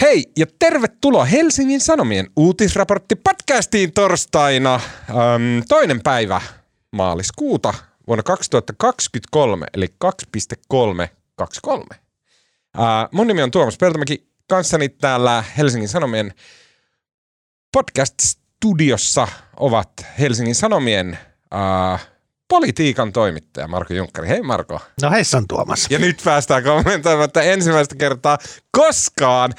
Hei ja tervetuloa Helsingin Sanomien uutisraportti podcastiin torstaina äm, toinen päivä maaliskuuta vuonna 2023 eli 2.323. Ää, mun nimi on Tuomas Peltomäki, kanssani täällä Helsingin Sanomien podcast-studiossa ovat Helsingin Sanomien ää, politiikan toimittaja Marko Junkkari. Hei Marko. No heissan Tuomas. Ja nyt päästään kommentoimaan, että ensimmäistä kertaa koskaan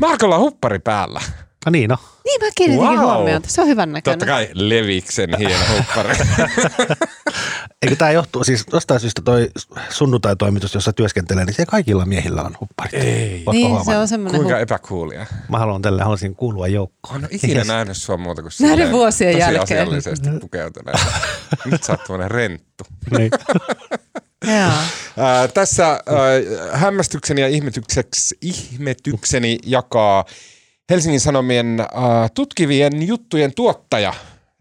Markolla on huppari päällä. No niin, no. Niin mä kiinnitinkin Wow. huomiota. Se on hyvän näköinen. Totta kai Leviksen hieno huppari. Eikö tämä johtuu, siis jostain syystä toi sunnuntai-toimitus, jossa työskentelee, niin se kaikilla miehillä on hupparit. Ei. Ootko Niin, se huomannut? on semmoinen Kuinka hu- epäkuulia. Mä haluan tälle, haluaisin kuulua joukkoon. On ikinä nähnyt sua muuta kuin Näiden vuosien tosi jälkeen. asiallisesti pukeutuneena. Nyt sä oot tämmönen renttu. Niin. Ää, tässä ää, hämmästykseni ja ihmetykseksi, ihmetykseni jakaa Helsingin Sanomien ää, tutkivien juttujen tuottaja.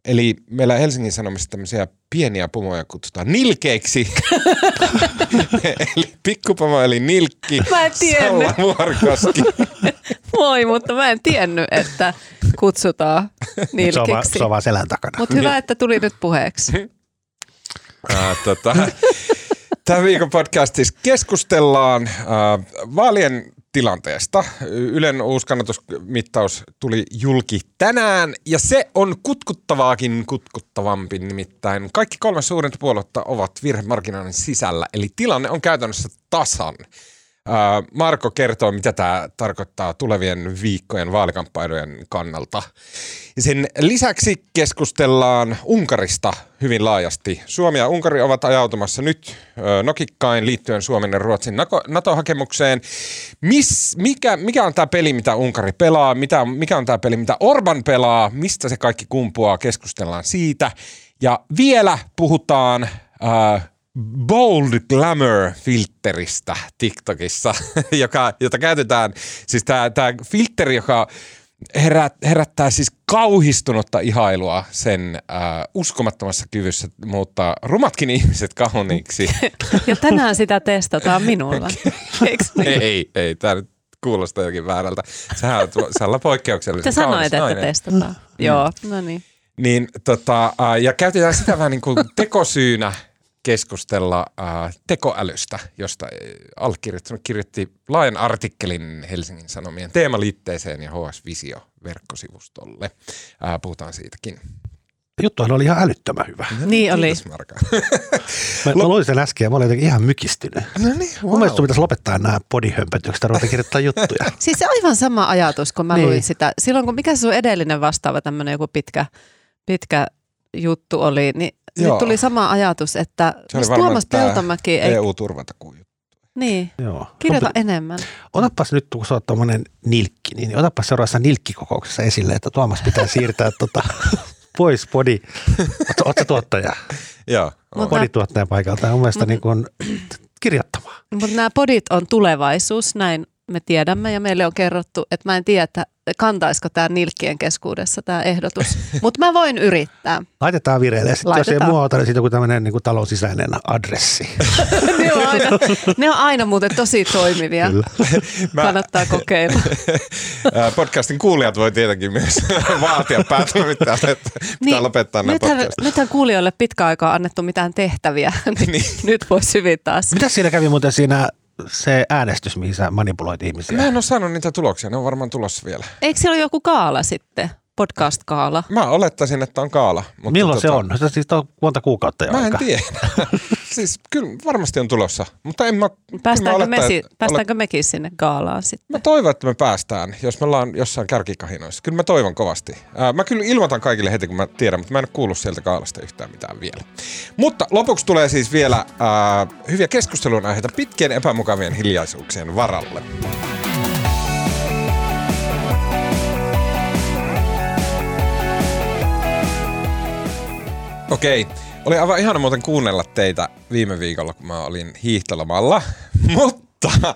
Eli meillä Helsingin Sanomissa tämmöisiä pieniä pomoja kutsutaan nilkeiksi. eli pikkupomo eli nilkki. Mä en tiennyt. Moi, mutta mä en tiennyt, että kutsutaan Se on, vaan, nilkiksi. se on vaan selän takana. Mutta hyvä, että tuli nyt puheeksi. Ää, tota, Tämän viikon podcastissa keskustellaan äh, vaalien tilanteesta. Ylen uusi kannatusmittaus tuli julki tänään ja se on kutkuttavaakin kutkuttavampi nimittäin. Kaikki kolme suurinta puoluetta ovat virhemarginaalin sisällä eli tilanne on käytännössä tasan. Marko kertoo, mitä tämä tarkoittaa tulevien viikkojen vaalikamppailujen kannalta. Sen lisäksi keskustellaan Unkarista hyvin laajasti. Suomi ja Unkari ovat ajautumassa nyt nokikkain liittyen Suomen ja Ruotsin NATO-hakemukseen. Mis, mikä, mikä on tämä peli, mitä Unkari pelaa? Mitä, mikä on tämä peli, mitä Orban pelaa? Mistä se kaikki kumpuaa? Keskustellaan siitä. Ja vielä puhutaan... Äh, Bold Glamour-filteristä TikTokissa, joka, jota käytetään, siis tämä filteri, joka herät, herättää siis kauhistunutta ihailua sen äh, uskomattomassa kyvyssä muuttaa rumatkin ihmiset kauniiksi. Ja tänään sitä testataan minulla. Niin? ei, ei, tämä nyt kuulostaa jokin väärältä. Sähän olet salla poikkeuksellisen Te sanoit, että nainen. testataan. Joo, no niin. Niin, tota, äh, ja käytetään sitä vähän niin kuin tekosyynä keskustella äh, tekoälystä, josta äh, allekirjoittanut kirjoitti laajan artikkelin Helsingin Sanomien teemaliitteeseen ja HS Visio verkkosivustolle. Äh, puhutaan siitäkin. Juttuhan oli ihan älyttömän hyvä. Niin oli. Kiitos Marka. Mä, mä luin sen äsken ja mä olin jotenkin ihan mykistynyt. no niin, Mun mielestä pitäisi lopettaa nämä bodihömpötykset ja ruveta kirjoittaa juttuja. Siis se aivan sama ajatus, kun mä Niin. luin sitä. Silloin kun mikä se sun edellinen vastaava tämmöinen joku pitkä, pitkä juttu oli, niin Joo. nyt tuli sama ajatus, että jos Tuomas Peltomäki ei... EU-turvatakuu. Niin, Joo. kirjoita pitä- enemmän. Otapas nyt, kun sä oot tommonen nilkki, niin otapas seuraavassa nilkkikokouksessa esille, että Tuomas pitää siirtää tota, pois body. Ootko, ootko tuottaja? Joo. Mutta- Bodituottajan paikalta. Mun mielestä niin kuin kirjoittamaan. Mutta nämä podit on tulevaisuus, näin me tiedämme ja meille on kerrottu, että mä en tiedä, että kantaisiko tämä nilkkien keskuudessa tämä ehdotus. Mutta mä voin yrittää. Laitetaan vireille. Sitten jos ei Laitetaan. muuta, niin siitä on joku tämmöinen niin talousisäinen adressi. ne, on aina, ne on aina muuten tosi toimivia. Kyllä. Mä- Kannattaa kokeilla. Podcastin kuulijat voi tietenkin myös vaatia päätoimittajalle, että pitää Niin, lopettaa nämä nythän, podcastit. nythän kuulijoille pitkä aikaa annettu mitään tehtäviä, niin, Niin. nyt voisi hyvin taas. Mitä siinä kävi muuten siinä se äänestys, mihin sä manipuloit ihmisiä? Mä en ole saanut niitä tuloksia, ne on varmaan tulossa vielä. Eikö siellä ole joku kaala sitten? Podcast-kaala. Mä olettaisin, että on kaala. Mutta Milloin se tota, on? Se siis on monta kuukautta jo Mä en aika. tiedä. siis kyllä varmasti on tulossa, mutta en mä... Päästäänkö, mä, me, olettaa, si- päästäänkö mekin sinne gaalaan sitten? Mä toivon, että me päästään, jos me ollaan jossain kärkikahinoissa. Kyllä mä toivon kovasti. Ää, mä kyllä ilmoitan kaikille heti, kun mä tiedän, mutta mä en ole kuullut sieltä kaalasta yhtään mitään vielä. Mutta lopuksi tulee siis vielä ää, hyviä keskustelun aiheita pitkien epämukavien hiljaisuuksien varalle. Okei. Oli aivan ihana muuten kuunnella teitä viime viikolla, kun mä olin hiihtolomalla. Mutta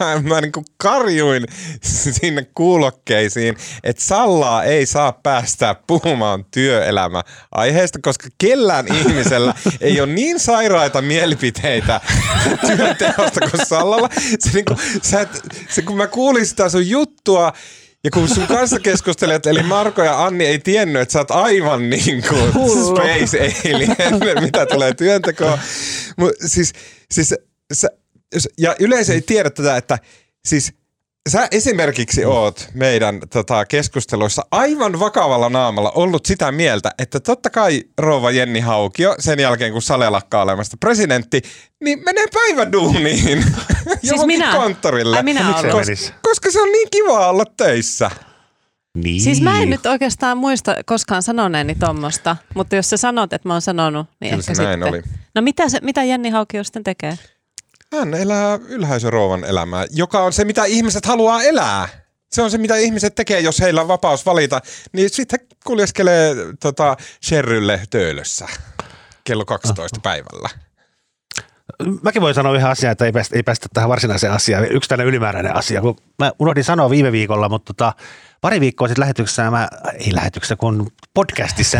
mä, mä niin kuin karjuin sinne kuulokkeisiin, että Sallaa ei saa päästää puhumaan työelämä aiheesta, koska kellään ihmisellä ei ole niin sairaita mielipiteitä työnteosta kuin Sallalla. Se, niin kuin, sä et, se, kun mä kuulin sitä sun juttua, ja kun sun kanssa keskustelijat, eli Marko ja Anni ei tiennyt, että sä oot aivan niin kuin space alien, mitä tulee työntekoon. Mut siis, siis, sä, ja yleisö ei tiedä tätä, että siis sä esimerkiksi oot meidän tota, keskusteluissa aivan vakavalla naamalla ollut sitä mieltä, että totta kai rouva Jenni Haukio sen jälkeen kun Sale lakkaa olemasta presidentti, niin menee päiväduuniin siis minä? konttorille. Ai minä ollut. menisi? Koska se on niin kiva olla töissä. Niin. Siis mä en nyt oikeastaan muista koskaan sanoneeni tuommoista, mutta jos sä sanot, että mä oon sanonut, niin Kyllä ehkä se näin sitten. oli. No mitä, se, mitä Jenni Haukio sitten tekee? Hän elää ylhäisörouvan elämää, joka on se, mitä ihmiset haluaa elää. Se on se, mitä ihmiset tekee, jos heillä on vapaus valita. Niin sitten kuljeskelee tota, Sherrylle töölössä kello 12 päivällä. Mäkin voin sanoa yhden asian, että ei päästä, ei päästä tähän varsinaiseen asiaan. Yksi tällainen ylimääräinen asia. Kun mä unohdin sanoa viime viikolla, mutta tota, pari viikkoa sitten lähetyksessä, mä, ei lähetyksessä, kun podcastissa,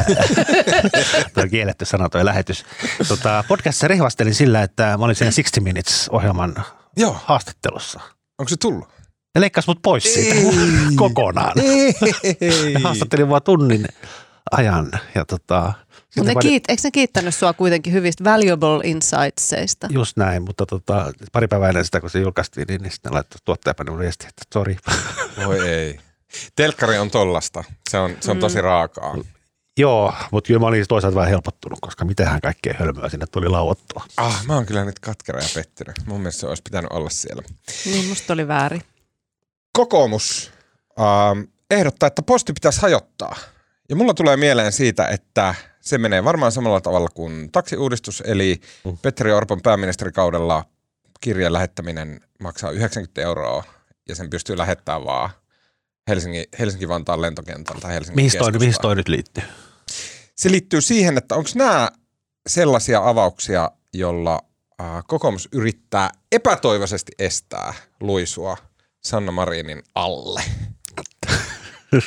tuo kielletty sana toi lähetys, tota, podcastissa rehvastelin sillä, että mä olin siinä 60 Minutes-ohjelman Joo. haastattelussa. Onko se tullut? Ne leikkasi mut pois siitä kokonaan. Ei. Ne haastattelin vaan tunnin ajan. Ja tota, Mutta ne kiit, eikö ne kiittänyt sua kuitenkin hyvistä valuable insightsseista? Just näin, mutta tota, pari päivää ennen sitä, kun se julkaistiin, niin, niin sitten laittoi tuottajapani viesti, että sori. Voi ei. Telkkari on tollasta. Se on, se on tosi raakaa. Joo, mutta kyllä mä olin toisaalta vähän helpottunut, koska mitähän kaikkea hölmöä sinne tuli lauottua. Ah, mä oon kyllä nyt katkera ja pettynyt. Mun mielestä se olisi pitänyt olla siellä. Niin musta oli väärin. Kokoomus ähm, ehdottaa, että posti pitäisi hajottaa. Ja mulla tulee mieleen siitä, että se menee varmaan samalla tavalla kuin taksiuudistus, eli Mm. Petteri Orpon pääministerikaudella kirjeen lähettäminen maksaa 90 euroa ja sen pystyy lähettämään vaan Helsinki, Helsinki-Vantaan lentokentältä Helsingin Mihin toi, mihin toi nyt liittyy? Se liittyy siihen, että onko nämä sellaisia avauksia, jolla äh, kokoomus yrittää epätoivoisesti estää luisua Sanna Marinin alle.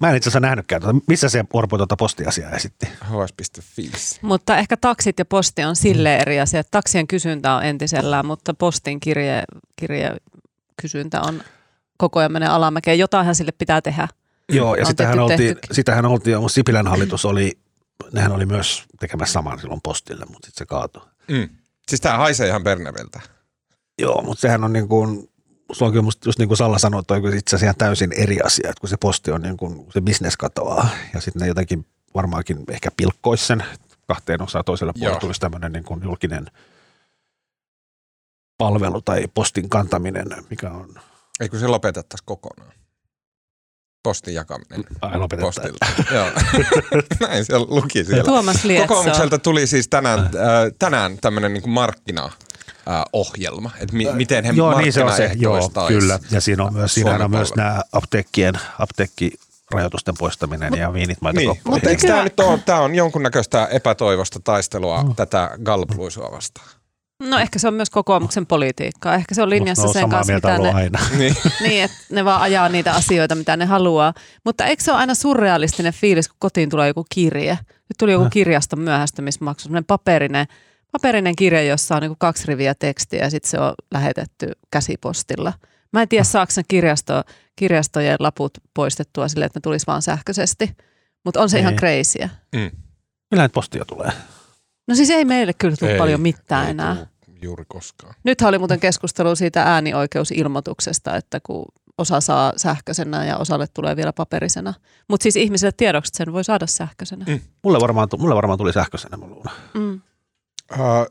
Mä en itse asiassa nähnytkään, tuota. missä se Orpo tuota postiasiaa esitti. hs.fi. Mutta ehkä taksit ja posti on sille eri asia. että Taksien kysyntä on entisellään, mutta postin kirje, kirje kysyntä on koko ajan menee alamäkeen. Jotainhan sille pitää tehdä. Joo, ja On sitähän oltiin, sitähän oltiin, jo, mutta Sipilän hallitus oli, nehän oli myös tekemässä saman silloin postille, mutta sitten se kaatui. Mm. Siis tää haisee ihan Berneviltä. Joo, mutta sehän on niin kuin, se on kyllä musta just niin kuin Salla sanoi, toi itse asiassa täysin eri asia, että kun se posti on niin kuin, se bisnes katoaa ja sitten ne jotenkin varmaankin ehkä pilkkois sen kahteen osaan toiselle Joo. puolelle tulisi tämmöinen niin kuin julkinen palvelu tai postin kantaminen, mikä on Ei kun se lopetettaisiin kokonaan. Postin jakaminen lopetettava. postilta. Joo. Näin se luki siellä. Tuomas Lietso. Kokoomukselta tuli siis tänään, äh, tänään tämmöinen niin markkina äh, ohjelma, että mi- miten he Joo, niin se on se. Joo, kyllä. Ja siinä on myös, siinähän on myös nämä apteekkien, apteekkirajoitusten poistaminen ja viinit Niin, mutta eikö tämä nyt ole, tämä on jonkunnäköistä epätoivosta taistelua tätä galpluisua vastaan? No ehkä se on myös kokoomuksen politiikkaa. Ehkä se on linjassa no, sen kanssa, mitä ne, aina. Niin. niin, että ne vaan ajaa niitä asioita, mitä ne haluaa. Mutta eikö se ole aina surrealistinen fiilis, kun kotiin tulee joku kirje? Nyt tuli joku kirjaston myöhästymismaksu, semmoinen paperinen, paperinen kirja, jossa on niinku kaksi riviä tekstiä ja sitten se on lähetetty käsipostilla. Mä en tiedä, saako ne kirjasto, kirjastojen laput poistettua sille, että ne tulisi vaan sähköisesti. Mutta on se ihan Ei. crazyä. Mm. Millähän postia tulee? No siis ei meille kyllä tule Ei, paljon mitään ei enää. tuu Juuri koskaan. Nythän oli muuten keskustelu siitä äänioikeusilmoituksesta, että kun osa saa sähköisenä ja osalle tulee vielä paperisena. Mutta siis ihmisille tiedoksi, että sen voi saada sähköisenä. Mm. Mulle varmaan, mulle varmaan tuli sähköisenä, mä luulen. Mm. Uh,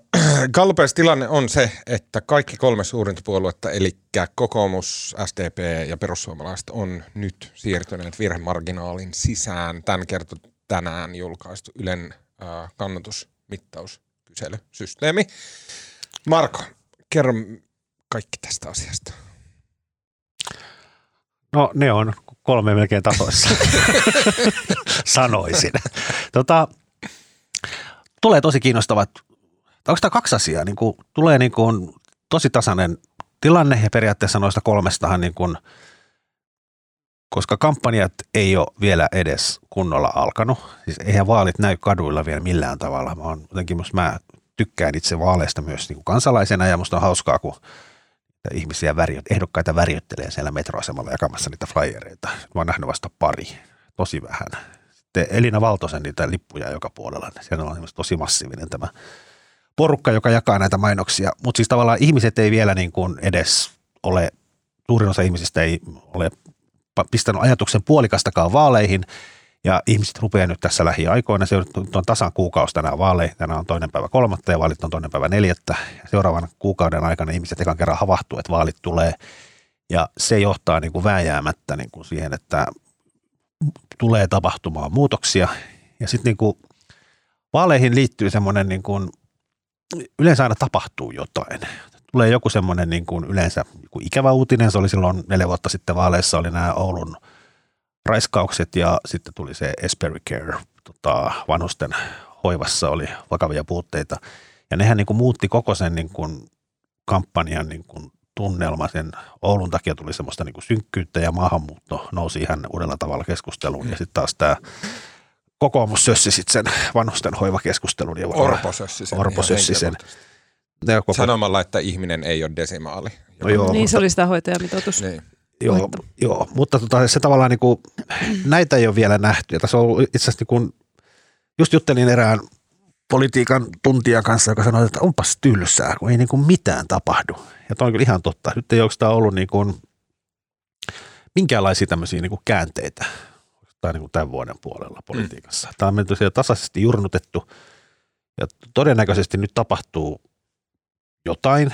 Gallupeissa tilanne on se, että kaikki kolme suurinta puoluetta, eli kokoomus, SDP ja perussuomalaiset, on nyt siirtyneet virhemarginaalin sisään. Tämän kertoi tänään julkaistu Ylen uh, kannatusmittauskyselysysteemi. Marko, kerro kaikki tästä asiasta. No ne on kolme melkein tasoissa, sanoisin. Tota, tulee tosi kiinnostavat, onko tämä kaksi asiaa? Niin kuin, tulee niin kuin tosi tasainen tilanne ja periaatteessa noista kolmestahan niin kuin, koska kampanjat ei ole vielä edes kunnolla alkanut, siis eihän vaalit näy kaduilla vielä millään tavalla. Mä, on, jotenkin, mä tykkään itse vaaleista myös niin kuin kansalaisena ja musta on hauskaa, kun ihmisiä väri, ehdokkaita värjöttelee siellä metroasemalla jakamassa niitä flyereita. Mä oon nähnyt vasta pari, tosi vähän. Sitten Elina Valtosen niitä lippuja joka puolella. Siellä on tosi massiivinen tämä porukka, joka jakaa näitä mainoksia. Mutta siis tavallaan ihmiset ei vielä niin kuin edes ole, suurin osa ihmisistä ei ole pistänyt ajatuksen puolikastakaan vaaleihin – ja ihmiset rupeaa nyt tässä lähiaikoina, se on tasan kuukausi tänään vaaleihin, tänään on toinen päivä kolmatta ja vaalit on toinen päivä neljättä. Seuraavan kuukauden aikana ihmiset ekan kerran havahtuu, että vaalit tulee ja se johtaa niin kuin vääjäämättä niin kuin siihen, että tulee tapahtumaan muutoksia. Ja sitten niin kuin vaaleihin liittyy semmoinen, niin kuin, yleensä aina tapahtuu jotain. Tulee joku semmoinen niin kuin yleensä joku ikävä uutinen, se oli silloin neljä vuotta sitten vaaleissa, oli nämä Oulun – raiskaukset ja sitten tuli se Esperi Care, tota, vanhusten hoivassa oli vakavia puutteita. Ja nehän niin kuin muutti koko sen niin kuin kampanjan niin kuin tunnelma. Sen Oulun takia tuli semmoista niin kuin synkkyyttä ja maahanmuutto nousi ihan uudella tavalla keskusteluun. Ja sitten taas tämä kokoomus sössi sitten sen vanhusten hoivakeskustelun. Ja Orpo sössi sen. Orpo sössi sen. Koko... Sanomalla, että ihminen ei ole desimaali. No joo, niin mutta... se oli sitä hoitajamitoitus. Niin. Joo, joo, mutta tota, se tavallaan niin kuin, näitä ei ole vielä nähty. Ja tässä on ollut itse asiassa niin kuin, just juttelin erään politiikan tuntijan kanssa, joka sanoi, että onpas tylsää, kun ei niin kuin mitään tapahdu. Ja toi on kyllä ihan totta. Nyt ei oikeastaan ollut niin kuin, minkäänlaisia tämmöisiä niin kuin käänteitä tai niin kuin tämän vuoden puolella politiikassa. Mm. Tämä on menty tasaisesti jurnutettu ja todennäköisesti nyt tapahtuu jotain,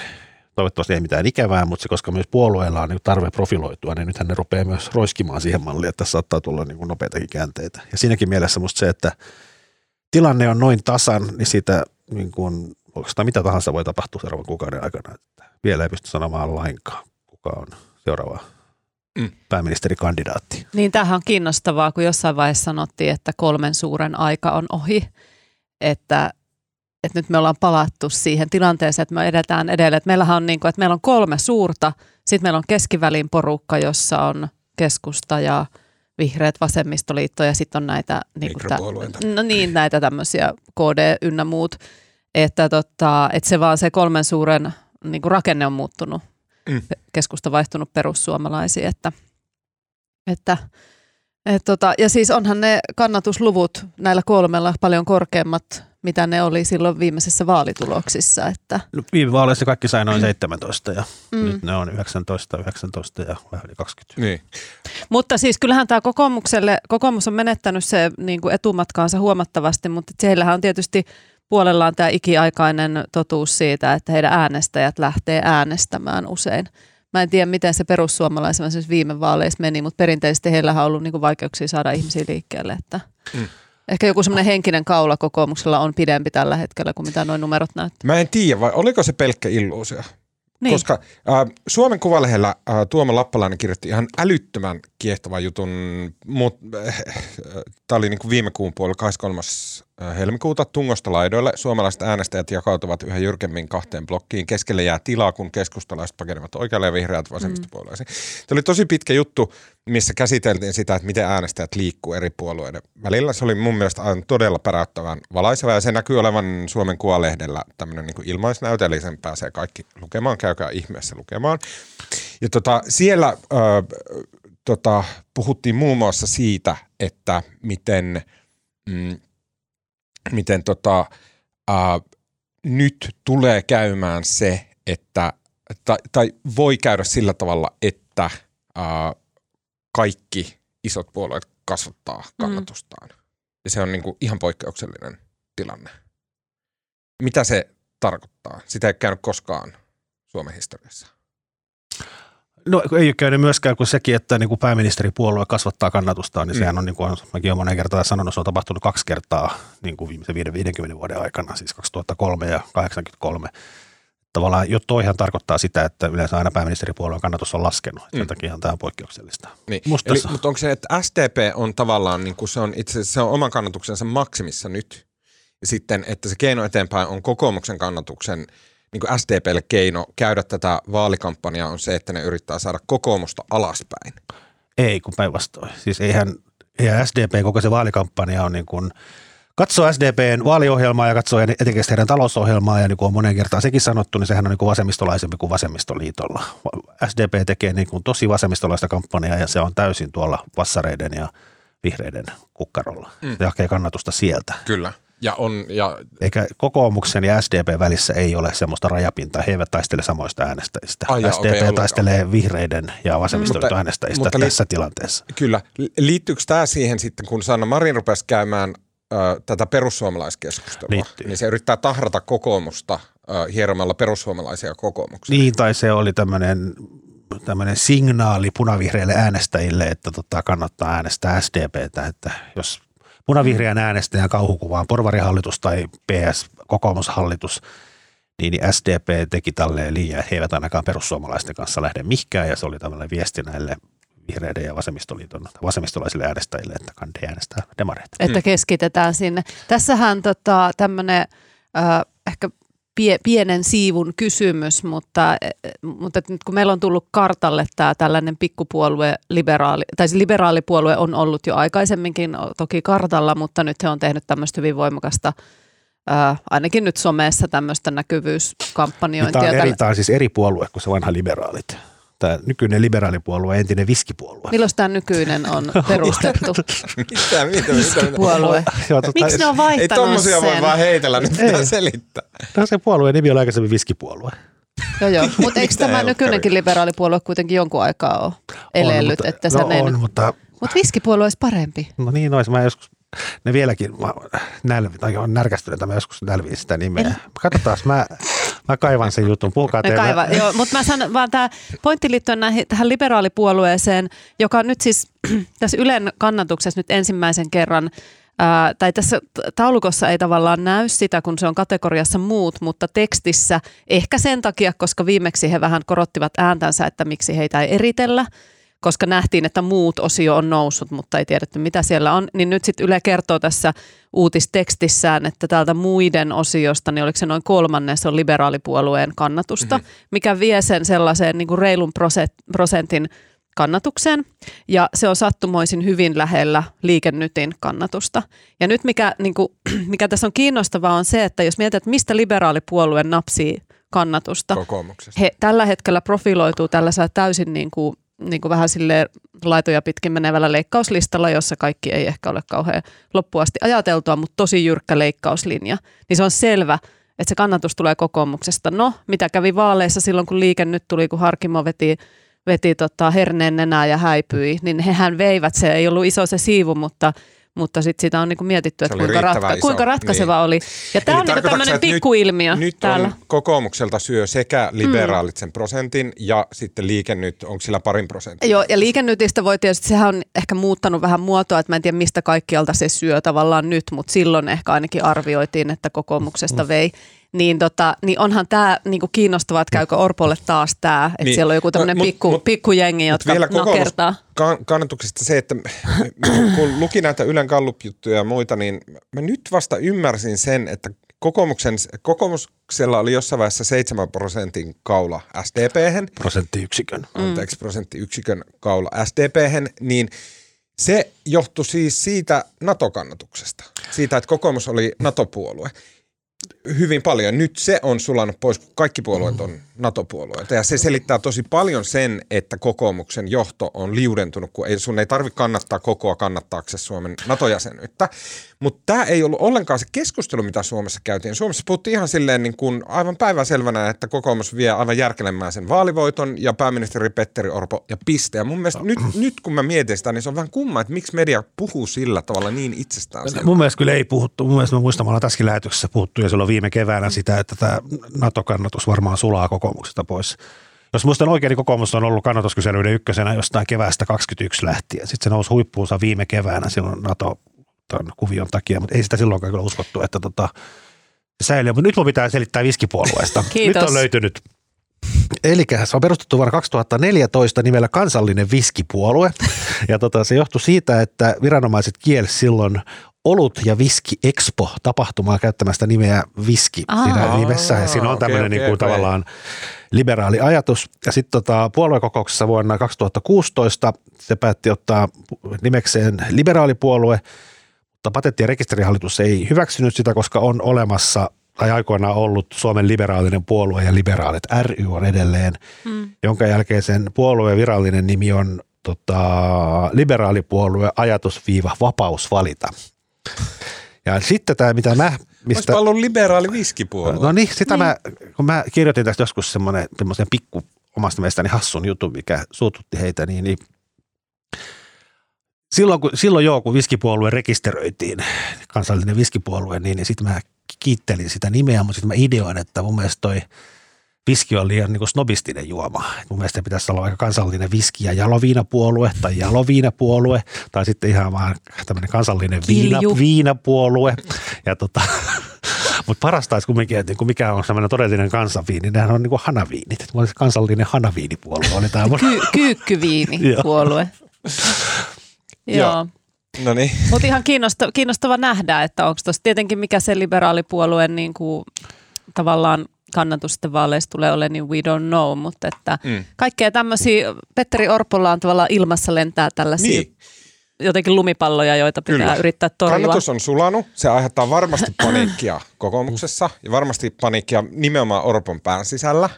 toivottavasti ei mitään ikävää, mutta se, koska myös puolueella on niin tarve profiloitua, niin nythän ne rupeaa myös roiskimaan siihen malliin, että saattaa tulla niin kuin nopeitakin käänteitä. Ja siinäkin mielessä musta se, että tilanne on noin tasan, niin siitä niin kuin, oikeastaan mitä tahansa voi tapahtua seuraavan kuukauden aikana. Että vielä ei pysty sanomaan lainkaan, kuka on seuraava mm. pääministerikandidaatti. Niin tämähän on kiinnostavaa, kun jossain vaiheessa sanottiin, että kolmen suuren aika on ohi, että että nyt me ollaan palattu siihen tilanteeseen, että me edetään edelleen. Että meillähän on niin kuin, että meillä on kolme suurta, sitten meillä on keskivälin porukka, jossa on keskusta ja vihreät, vasemmistoliitto ja sitten on näitä, niin kuin tä, no niin, näitä tämmöisiä KD ynnä muut. Että, tota, että se vaan se kolmen suuren niin kuin rakenne on muuttunut. Mm. Keskusta vaihtunut perussuomalaisiin, että, että et tota, ja siis onhan ne kannatusluvut näillä kolmella paljon korkeammat mitä ne oli silloin viimeisessä vaalituloksissa. Että. No, viime vaaleissa kaikki sai noin 17 ja mm. nyt ne on 19, 19 ja vähän yli 20. Niin. Mutta siis kyllähän tämä kokoomukselle, kokoomus on menettänyt se niin kuin etumatkaansa huomattavasti, mutta siellähän on tietysti puolellaan tämä ikiaikainen totuus siitä, että heidän äänestäjät lähtee äänestämään usein. Mä en tiedä, miten se perussuomalaisena siis viime vaaleissa meni, mutta perinteisesti heillähän on ollut niin kuin vaikeuksia saada ihmisiä liikkeelle. Että. Mm. Ehkä joku semmoinen henkinen kaula kokoomuksella on pidempi tällä hetkellä kuin mitä noin numerot näyttää. Mä en tiedä, vai oliko se pelkkä illuusio? Niin. Koska äh, Suomen Kuvalehdellä äh, Tuomo Lappalainen kirjoitti ihan älyttömän kiehtovan jutun, mutta äh, tämä oli niin kuin viime kuun puolella 23. Helmikuuta tungosta laidoille. Suomalaiset äänestäjät jakautuvat yhä jyrkemmin kahteen blokkiin. Keskelle jää tilaa, kun keskustalaiset pakenevat oikealle ja vihreät vasemmistopuolueisiin. Mm. Tämä oli tosi pitkä juttu, missä käsiteltiin sitä, että miten äänestäjät liikkuu eri puolueiden välillä. Se oli mun mielestä aivan todella päräyttävän valaiseva ja se näkyy olevan Suomen Kuvalehdellä tämmöinen niin ilmaisnäyte, eli sen pääsee kaikki lukemaan, käykää ihmeessä lukemaan. Ja tota, siellä äh, tota, puhuttiin muun muassa siitä, että miten, mm, miten tota, äh, nyt tulee käymään se, että tai, tai voi käydä sillä tavalla, että äh, kaikki isot puolueet kasvattaa mm. kannatustaan. Mm. Ja se on niin kuin ihan poikkeuksellinen tilanne. Mitä se tarkoittaa? Sitä ei käynyt koskaan Suomen historiassa. No ei ole käynyt myöskään kuin sekin, että niin kuin pääministeripuolue kasvattaa kannatustaan, niin mm. sehän on, niin kuin mäkin olen monen kertaan sanonut, se on tapahtunut kaksi kertaa niin kuin viimeisen 50 vuoden aikana, siis 2003 ja 1983 tavallaan jo toihan tarkoittaa sitä, että yleensä aina pääministeripuolueen kannatus on laskenut. Mm. Sen takia tämä on poikkeuksellista. Niin. Eli, mutta onko se, että SDP on tavallaan, niin kuin se on itse se on oman kannatuksensa maksimissa nyt, ja sitten, että se keino eteenpäin on kokoomuksen kannatuksen niin SDPlle keino käydä tätä vaalikampanjaa on se, että ne yrittää saada kokoomusta alaspäin. Ei, kun päinvastoin. Siis eihän, eihän SDP koko se vaalikampanja on niin kuin, katsoo SDPn vaaliohjelmaa ja katsoo etenkin heidän talousohjelmaa ja niin kuin on monen kertaan sekin sanottu, niin sehän on niin kuin vasemmistolaisempi kuin vasemmistoliitolla. SDP tekee niin kuin tosi vasemmistolaista kampanjaa ja se on täysin tuolla passareiden ja vihreiden kukkarolla. Mm. Se hakee kannatusta sieltä. Kyllä. Ja on, ja... Eikä kokoomuksen ja SDP välissä ei ole semmoista rajapintaa. He eivät taistele samoista äänestäjistä. Ai ja, SDP okay, taistelee ollenkaan. vihreiden ja vasemmistoliiton äänestäjistä mutta tässä li- tilanteessa. Kyllä. Liittyykö tämä siihen sitten, kun Sanna Marin rupesi käymään ö, tätä perussuomalaiskeskustelua, Liittyy. niin se yrittää tahrata kokoomusta ö, hieromalla perussuomalaisia kokoomuksia. Niin, tai se oli tämmöinen tämmöinen signaali punavihreille äänestäjille, että tota, kannattaa äänestää SDPtä, että jos punavihreän äänestäjän kauhukuvaan porvarihallitus tai PS kokoomushallitus, niin, SDP teki tälleen liian, että he eivät ainakaan perussuomalaisten kanssa lähde mihkään ja se oli tämmöinen viesti näille vihreiden ja vasemmistoliiton, vasemmistolaisille äänestäjille, että kandei äänestää demareita. Että keskitetään sinne. Tässähän tota, tämmöinen äh, pie, pienen siivun kysymys, mutta, mutta nyt kun meillä on tullut kartalle tämä tällainen pikkupuolue, liberaali, tai se liberaalipuolue on ollut jo aikaisemminkin toki kartalla, mutta nyt he on tehnyt tämmöistä hyvin voimakasta Ää, ainakin nyt somessa tämmöistä näkyvyyskampanjointia. Tämä on, eri, tämä on siis eri puolue kuin se vanha liberaalit tämä nykyinen liberaalipuolue, entinen viskipuolue. Milloin tämä nykyinen on perustettu? mitä, mitä, mitä, puolue. Miksi ne on vaihtanut Ei tommosia voi vaan heitellä, nyt pitää selittää. No se puolueen nimi oli aikaisemmin viskipuolue. Joo, joo. Mutta eikö tämä nykyinenkin liberaalipuolue kuitenkin jonkun aikaa ole elellyt? On, mutta, että no on, mutta... Mutta viskipuolue olisi parempi. No niin olisi. Mä joskus ne vieläkin nälvi, tai on närkästynyt, mä joskus nälviin sitä nimeä. En... Katsotaan, mä, mä kaivan sen jutun, puhukaa teille. Kaiva, joo, mutta mä sanon vaan tämä pointti liittyen näihin, tähän liberaalipuolueeseen, joka nyt siis tässä Ylen kannatuksessa nyt ensimmäisen kerran Ää, tai tässä taulukossa ei tavallaan näy sitä, kun se on kategoriassa muut, mutta tekstissä ehkä sen takia, koska viimeksi he vähän korottivat ääntänsä, että miksi heitä ei eritellä – koska nähtiin, että muut osio on noussut, mutta ei tiedetty mitä siellä on, niin nyt sitten Yle kertoo tässä uutistekstissään, että täältä muiden osiosta, niin oliko se noin kolmannes on liberaalipuolueen kannatusta, mm-hmm. mikä vie sen sellaiseen niin kuin reilun prosentin kannatukseen ja se on sattumoisin hyvin lähellä liikennytin kannatusta. Ja nyt mikä, niin kuin, mikä tässä on kiinnostavaa on se, että jos mietit, että mistä liberaalipuolue napsii kannatusta. He tällä hetkellä profiloituu tällaisella täysin niin kuin niin kuin vähän sille laitoja pitkin menevällä leikkauslistalla, jossa kaikki ei ehkä ole kauhean loppuasti ajateltua, mutta tosi jyrkkä leikkauslinja, niin se on selvä, että se kannatus tulee kokoomuksesta. No, mitä kävi vaaleissa silloin, kun liike nyt tuli, kun Harkimo veti, veti tota herneen nenää ja häipyi, niin hehän veivät, se ei ollut iso se siivu, mutta mutta sitten sitä on niinku mietitty, että kuinka, ratka- kuinka ratkaiseva niin. oli. Ja tämä on niinku tämmöinen pikkuilmiö nyt, täällä. Nyt on kokoomukselta syö sekä liberaalit sen prosentin ja sitten liikennyt, onko sillä parin prosentin? Joo, ja liikennytistä voi tietysti, sehän on ehkä muuttanut vähän muotoa, että mä en tiedä mistä kaikkialta se syö tavallaan nyt, mutta silloin ehkä ainakin arvioitiin, että kokoomuksesta mm. Niin, tota, niin onhan tämä niinku kiinnostavaa, että käykö Orpolle taas tämä, että niin. siellä on joku tämmöinen no, pikku, mut, pikkujengi, jotka vielä nakertaa. kannatuksesta se, että kun luki näitä Ylen Gallup-juttuja ja muita, niin mä nyt vasta ymmärsin sen, että kokoomuksen, kokoomuksella oli jossain vaiheessa 7 prosentin kaula SDP-hän. Prosenttiyksikön. Anteeksi, prosenttiyksikön kaula SDP-hän, niin se johtui siis siitä NATO-kannatuksesta. Siitä, että kokoomus oli NATO-puolue hyvin paljon. Nyt se on sulanut pois, kun kaikki puolueet on NATO-puolueita. Ja se selittää tosi paljon sen, että kokoomuksen johto on liudentunut, kun ei, sun ei tarvitse kannattaa kokoa kannattaaksesi Suomen NATO-jäsenyyttä. Mutta tämä ei ollut ollenkaan se keskustelu, mitä Suomessa käytiin. Suomessa puhuttiin ihan silleen niin kuin aivan päivänselvänä, että kokoomus vie aivan järkelemään sen vaalivoiton ja pääministeri Petteri Orpo ja piste. Ja mun mielestä no. nyt, nyt kun mä mietin sitä, niin se on vähän kumma, että miksi media puhuu sillä tavalla niin itsestään. Mun mielestä kyllä ei puhuttu. Mun mielestä mä muistan, että tässäkin lähetyksessä puhuttu ja silloin viime keväänä sitä, että tämä NATO-kannatus varmaan sulaa kokoomuksesta pois. Jos muistan oikein, niin kokoomus on ollut kannatuskyselyiden ykkösenä jostain keväästä 2021 lähtien. Sitten se nousi huippuunsa viime keväänä silloin NATO tämän kuvion takia, mutta ei sitä silloinkaan kyllä uskottu, että tota, säilyy. Mutta nyt mun pitää selittää viskipuolueesta. Kiitos. Nyt on löytynyt Eli se on perustettu vuonna 2014 nimellä kansallinen viskipuolue. Ja tota, se johtui siitä, että viranomaiset kielsivät silloin Olut ja Viski Expo tapahtumaa käyttämästä nimeä Viski Aa. siinä nimessä. Ja siinä on Okei, tämmöinen okei, niin kuin okei. tavallaan liberaali ajatus. Ja sitten tota, puoluekokouksessa vuonna 2016 se päätti ottaa nimekseen liberaalipuolue, mutta patentti- ja rekisterihallitus ei hyväksynyt sitä, koska on olemassa tai aikoinaan ollut Suomen liberaalinen puolue ja liberaalit ry on edelleen, Mm. jonka jälkeen sen puolueen virallinen nimi on tota, liberaalipuolue ajatusviiva vapaus valita. Ja sitten tämä, mitä mä, Mistä? mistä, ollut liberaali viskipuolue. no niin, sitä niin. mä, kun mä kirjoitin tästä joskus semmoinen, semmoisen pikku omasta mielestäni hassun jutun, mikä suututti heitä, niin, niin silloin, kun, silloin joo, kun viskipuolue rekisteröitiin, kansallinen viskipuolue, niin, niin sitten mä kiittelin sitä nimeä, mutta sitten mä ideoin, että mun mielestä toi viski on liian niin snobistinen juoma. Et mun mielestä pitäisi olla aika kansallinen viski- ja jaloviinapuolue tai jaloviinapuolue tai sitten ihan vaan tämmöinen kansallinen viina, viinapuolue. Ja tota, mutta parasta olisi kumminkin, että niinku mikä on semmoinen todellinen kansanviini, niin nehän on niin kuin hanaviinit. Mulla olisi kansallinen hanaviinipuolue. Oli tämä mun Ky- kyykkyviini Joo. puolue. Joo. Joo. No niin. Mutta ihan kiinnostava, kiinnostava nähdä, että onko tuossa tietenkin mikä se liberaalipuolueen niin kuin, tavallaan kannatus sitten vaaleissa tulee olemaan, niin we don't know, mutta että Mm. kaikkea tämmöisiä, Petteri Orpolla on tavallaan ilmassa lentää tällaisia Niin. jotenkin lumipalloja, joita pitää Kyllä. yrittää torjua. Kannatus on sulanut. Se aiheuttaa varmasti paniikkia kokoomuksessa ja varmasti paniikkia nimenomaan Orpon pään sisällä.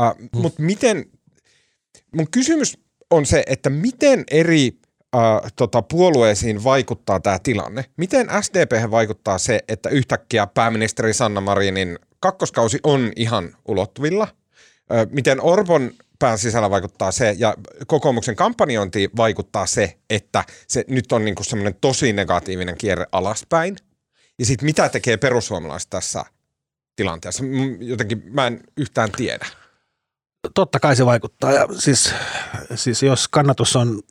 Uh, Mutta miten, mun kysymys on se, että miten eri uh, tota, puolueisiin vaikuttaa tämä tilanne? Miten SDP vaikuttaa se, että yhtäkkiä pääministeri Sanna Marinin kakkoskausi on ihan ulottuvilla? Ö, miten Orpon pään sisällä vaikuttaa se ja kokoomuksen kampanjointiin vaikuttaa se, että se nyt on niinku semmoinen tosi negatiivinen kierre alaspäin. Ja sitten mitä tekee perussuomalaiset tässä tilanteessa? Jotenkin mä en yhtään tiedä. totta kai se vaikuttaa. Ja siis, siis jos kannatus on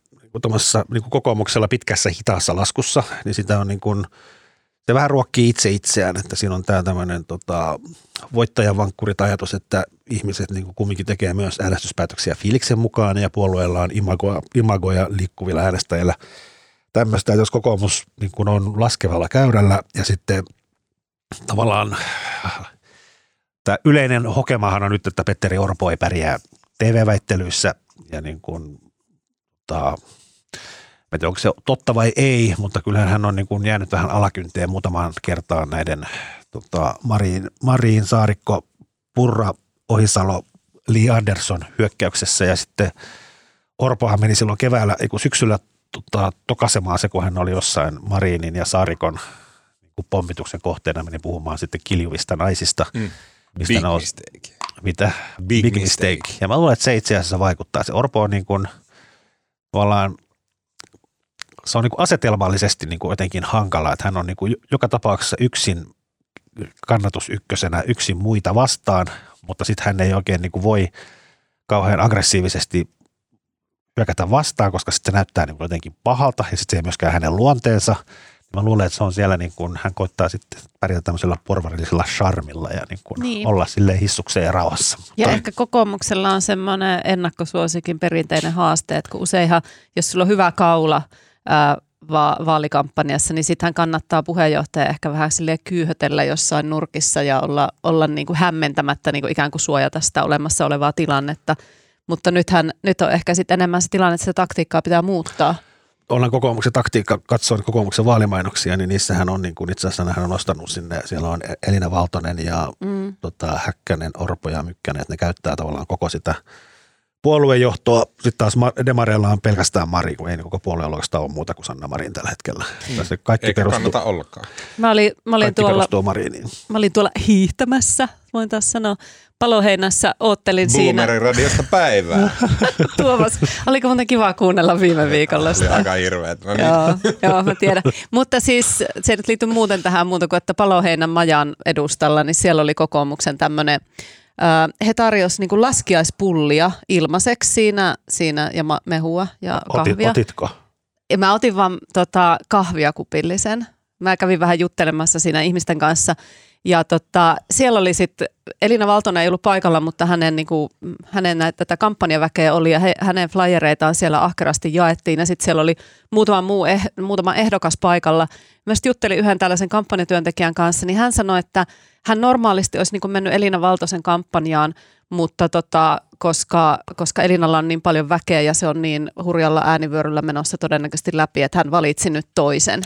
kuin niin kokoomuksella pitkässä hitaassa laskussa, niin sitä on niin kuin, se vähän ruokkii itse itseään, että siinä on tämä tämmöinen tota, voittajan vankkurit ajatus, että ihmiset niin kuin kumminkin tekee myös äänestyspäätöksiä fiiliksen mukaan ja puolueella on imagoja, imagoja liikkuvilla äänestäjillä. Tämmöistä, että jos kokoomus niin kuin on laskevalla käyrällä ja sitten tavallaan tämä yleinen hokemahan on nyt, että Petteri Orpo ei pärjää TV-väittelyissä ja niin kuin, tota, en tiedä, onko se totta vai ei, mutta kyllähän hän on niin kuin jäänyt vähän alakynteen muutamaan kertaan näiden tota, Marin, Marin, Saarikko, Purra, Ohisalo, Li Andersson hyökkäyksessä ja sitten Orpohan meni silloin keväällä, ei kun syksyllä tota, tokasemaan se, kun hän oli jossain Marinin ja Saarikon niin pommituksen kohteena, meni puhumaan sitten kiljuvista naisista. Mm. Mistä Big on, mistake. mitä? Big Big, mistake. mistake. Ja mä luulen, että se itse asiassa vaikuttaa. Se Orpo on niin kuin, tavallaan, se on niin kuin asetelmallisesti niin kuin jotenkin hankala, että hän on niin kuin joka tapauksessa yksin kannatus ykkösenä yksin muita vastaan, mutta sitten hän ei oikein niin kuin voi kauhean aggressiivisesti hyökätä vastaan, koska sitten se näyttää niin kuin jotenkin pahalta ja sitten se ei myöskään hänen luonteensa. Mä luulen, että se on siellä niin kuin, hän koittaa sitten pärjätä tämmöisellä porvarillisella charmilla ja niin kuin Niin. olla silleen hissukseen ja rauhassa. Ja Mutta- ehkä kokoomuksella on semmoinen ennakkosuosikin perinteinen haaste, että kun useinhan, jos sulla on hyvä kaula ää, va- vaalikampanjassa, niin sittenhän kannattaa puheenjohtaja ehkä vähän silleen kyyhötellä jossain nurkissa ja olla, olla niin kuin hämmentämättä niin kuin ikään kuin suojata sitä olemassa olevaa tilannetta. Mutta nythän, nyt on ehkä sitten enemmän se tilanne, että sitä taktiikkaa pitää muuttaa. ollaan kokoomuksen taktiikka, katsoin kokoomuksen vaalimainoksia, niin niissähän on niin kuin itse asiassa hän on nostanut sinne, siellä on Elina Valtonen ja Mm. tota, Häkkänen, Orpo ja Mykkänen, että ne käyttää tavallaan koko sitä puoluejohtoa. Sitten taas Ma- Demareilla on pelkästään Mari, kun ei niin koko puolueella oikeastaan ole muuta kuin Sanna Marin tällä hetkellä. Mm. Se kaikki Eikä perustuu, kannata ollakaan. Mä olin, mä olin kaikki tuolla perustuu Mariniin. Mä olin tuolla hiihtämässä, voin taas sanoa. Paloheinässä oottelin siinä. Boomerin radiosta päivää. Tuomas, oliko muuten kiva kuunnella viime viikolla Oli sitä? aika hirveet. No niin. Joo, joo, mä tiedän. Mutta siis se ei nyt liity muuten tähän muuta kuin, että Paloheinän Majan edustalla, niin siellä oli kokoomuksen tämmöinen, he tarjosivat niin laskiaispullia ilmaiseksi siinä, siinä ja mehua ja Otit, kahvia. otitko? Ja mä otin vaan tota, kahvia kupillisen. Mä kävin vähän juttelemassa siinä ihmisten kanssa ja tota, siellä oli sitten, Elina Valtonen ei ollut paikalla, mutta hänen, niin kuin, hänen näitä, tätä kampanjaväkeä oli ja he, hänen flyereitaan siellä ahkerasti jaettiin. Ja sitten siellä oli muutama, muu eh, muutama ehdokas paikalla. Mä sitten juttelin yhden tällaisen kampanjatyöntekijän kanssa, niin hän sanoi, että hän normaalisti olisi niin kuin mennyt Elina Valtosen kampanjaan, mutta tota, koska, koska Elinalla on niin paljon väkeä ja se on niin hurjalla äänivyöryllä menossa todennäköisesti läpi, että hän valitsi nyt toisen.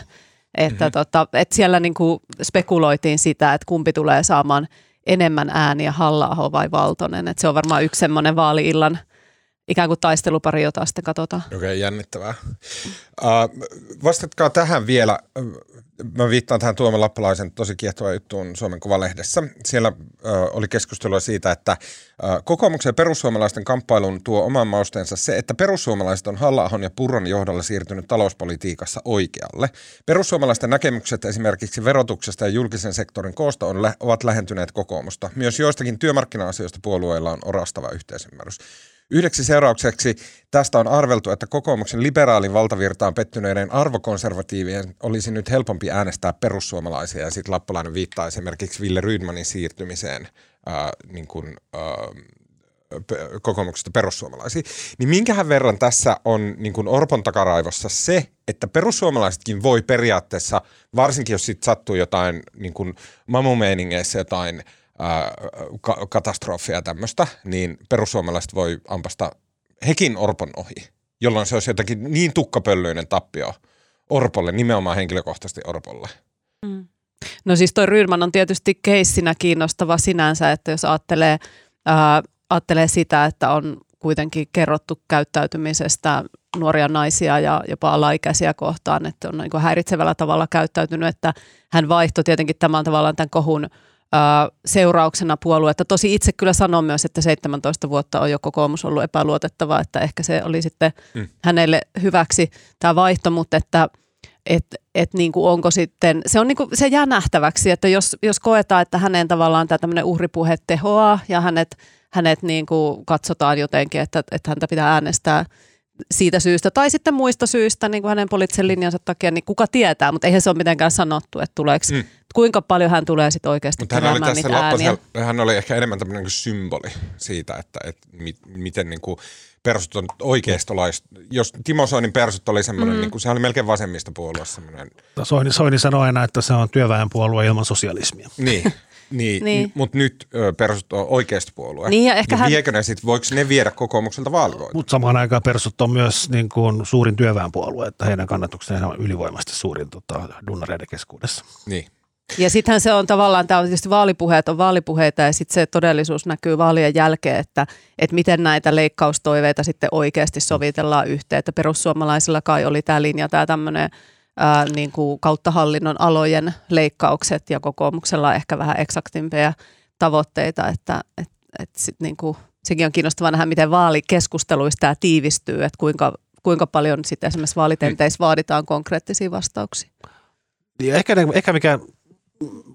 Että mm-hmm. tota, et siellä niinku spekuloitiin sitä, että kumpi tulee saamaan enemmän ääniä, halla vai Valtonen. Et se on varmaan yksi semmoinen vaali-illan ikään kuin taistelupari, jota sitten katsotaan. Okei, okay, jännittävää. Uh, vastatkaa tähän vielä mä viittaan tähän Tuomo Lappalaisen tosi kiehtovaan juttuun Suomen Kuvalehdessä. Siellä ö, oli keskustelua siitä, että ö, kokoomuksen ja perussuomalaisten kamppailun tuo oman mausteensa se, että perussuomalaiset on halla ja Purron johdolla siirtynyt talouspolitiikassa oikealle. Perussuomalaisten näkemykset esimerkiksi verotuksesta ja julkisen sektorin koosta on, ovat lähentyneet kokoomusta. Myös joistakin työmarkkina-asioista puolueilla on orastava yhteisymmärrys. Yhdeksi seuraukseksi tästä on arveltu, että kokoomuksen liberaalin valtavirtaan pettyneiden arvokonservatiivien olisi nyt helpompi äänestää perussuomalaisia. Ja sitten Lappalainen viittaa esimerkiksi Ville Rydmanin siirtymiseen ää, niin kuin, ää, kokoomuksesta perussuomalaisiin. Niin minkähän verran tässä on niin kuin Orpon takaraivossa se, että perussuomalaisetkin voi periaatteessa, varsinkin jos sitten sattuu jotain niin kuin mamumeiningeissä jotain – ka- katastrofia ja tämmöistä, niin perussuomalaiset voi ampasta hekin Orpon ohi, jolloin se olisi jotenkin niin tukkapöllöinen tappio Orpolle, nimenomaan henkilökohtaisesti Orpolle. Mm. No siis toi Rydman on tietysti keissinä kiinnostava sinänsä, että jos ajattelee, ää, ajattelee sitä, että on kuitenkin kerrottu käyttäytymisestä nuoria naisia ja jopa alaikäisiä kohtaan, että on niin häiritsevällä tavalla käyttäytynyt, että hän vaihtoi tietenkin tämän tavallaan tämän kohun seurauksena puoluetta. Tosi itse kyllä sanon myös, että 17 vuotta on jo kokoomus ollut epäluotettava, että ehkä se oli sitten mm. hänelle hyväksi tämä vaihto, mutta että et, et niin kuin onko sitten, se, on niin kuin, se jää nähtäväksi, että jos, jos koetaan, että hänen tavallaan tämä tämmöinen uhripuhe tehoaa ja hänet, hänet niin kuin katsotaan jotenkin, että, että häntä pitää äänestää – siitä syystä tai sitten muista syistä niin kuin hänen poliittisen linjansa takia, niin kuka tietää, mutta eihän se ole mitenkään sanottu, että tuleeko, mm. kuinka paljon hän tulee sitten oikeasti mutta hän oli tässä ääniä. Hän oli ehkä enemmän tämmöinen niin symboli siitä, että, että mi, miten niin kuin persut on oikeistolais. Jos Timo Soinin persut oli semmoinen, mm. niin kuin, se oli melkein vasemmista puolue semmoinen. Soini, Soini sanoi aina, että se on työväenpuolue ilman sosialismia. Niin. Niin, niin. mutta nyt persut on oikeistopuolue. Niin, ja ehkä niin hän... viekö ne sit, voiko ne viedä kokoomukselta vaalivoita? Mutta samaan aikaan persut on myös niin kuin, suurin työväenpuolue, että heidän kannatuksensa on ylivoimaisesti suurin tota, dunnareiden keskuudessa. Niin. Ja sittenhän se on tavallaan, tämä on tietysti vaalipuheet on vaalipuheita ja sitten se todellisuus näkyy vaalien jälkeen, että, että miten näitä leikkaustoiveita sitten oikeasti sovitellaan yhteen. Että perussuomalaisilla kai oli tämä linja, tämä tämmöinen ää, niin kuin kautta hallinnon alojen leikkaukset ja kokoomuksella ehkä vähän eksaktimpia tavoitteita, että et, et sit niin kuin, sekin on kiinnostavaa nähdä, miten vaalikeskusteluista tämä tiivistyy, että kuinka, kuinka paljon sitten esimerkiksi vaalitenteissä vaaditaan konkreettisia vastauksia. Ja ehkä, ehkä mikä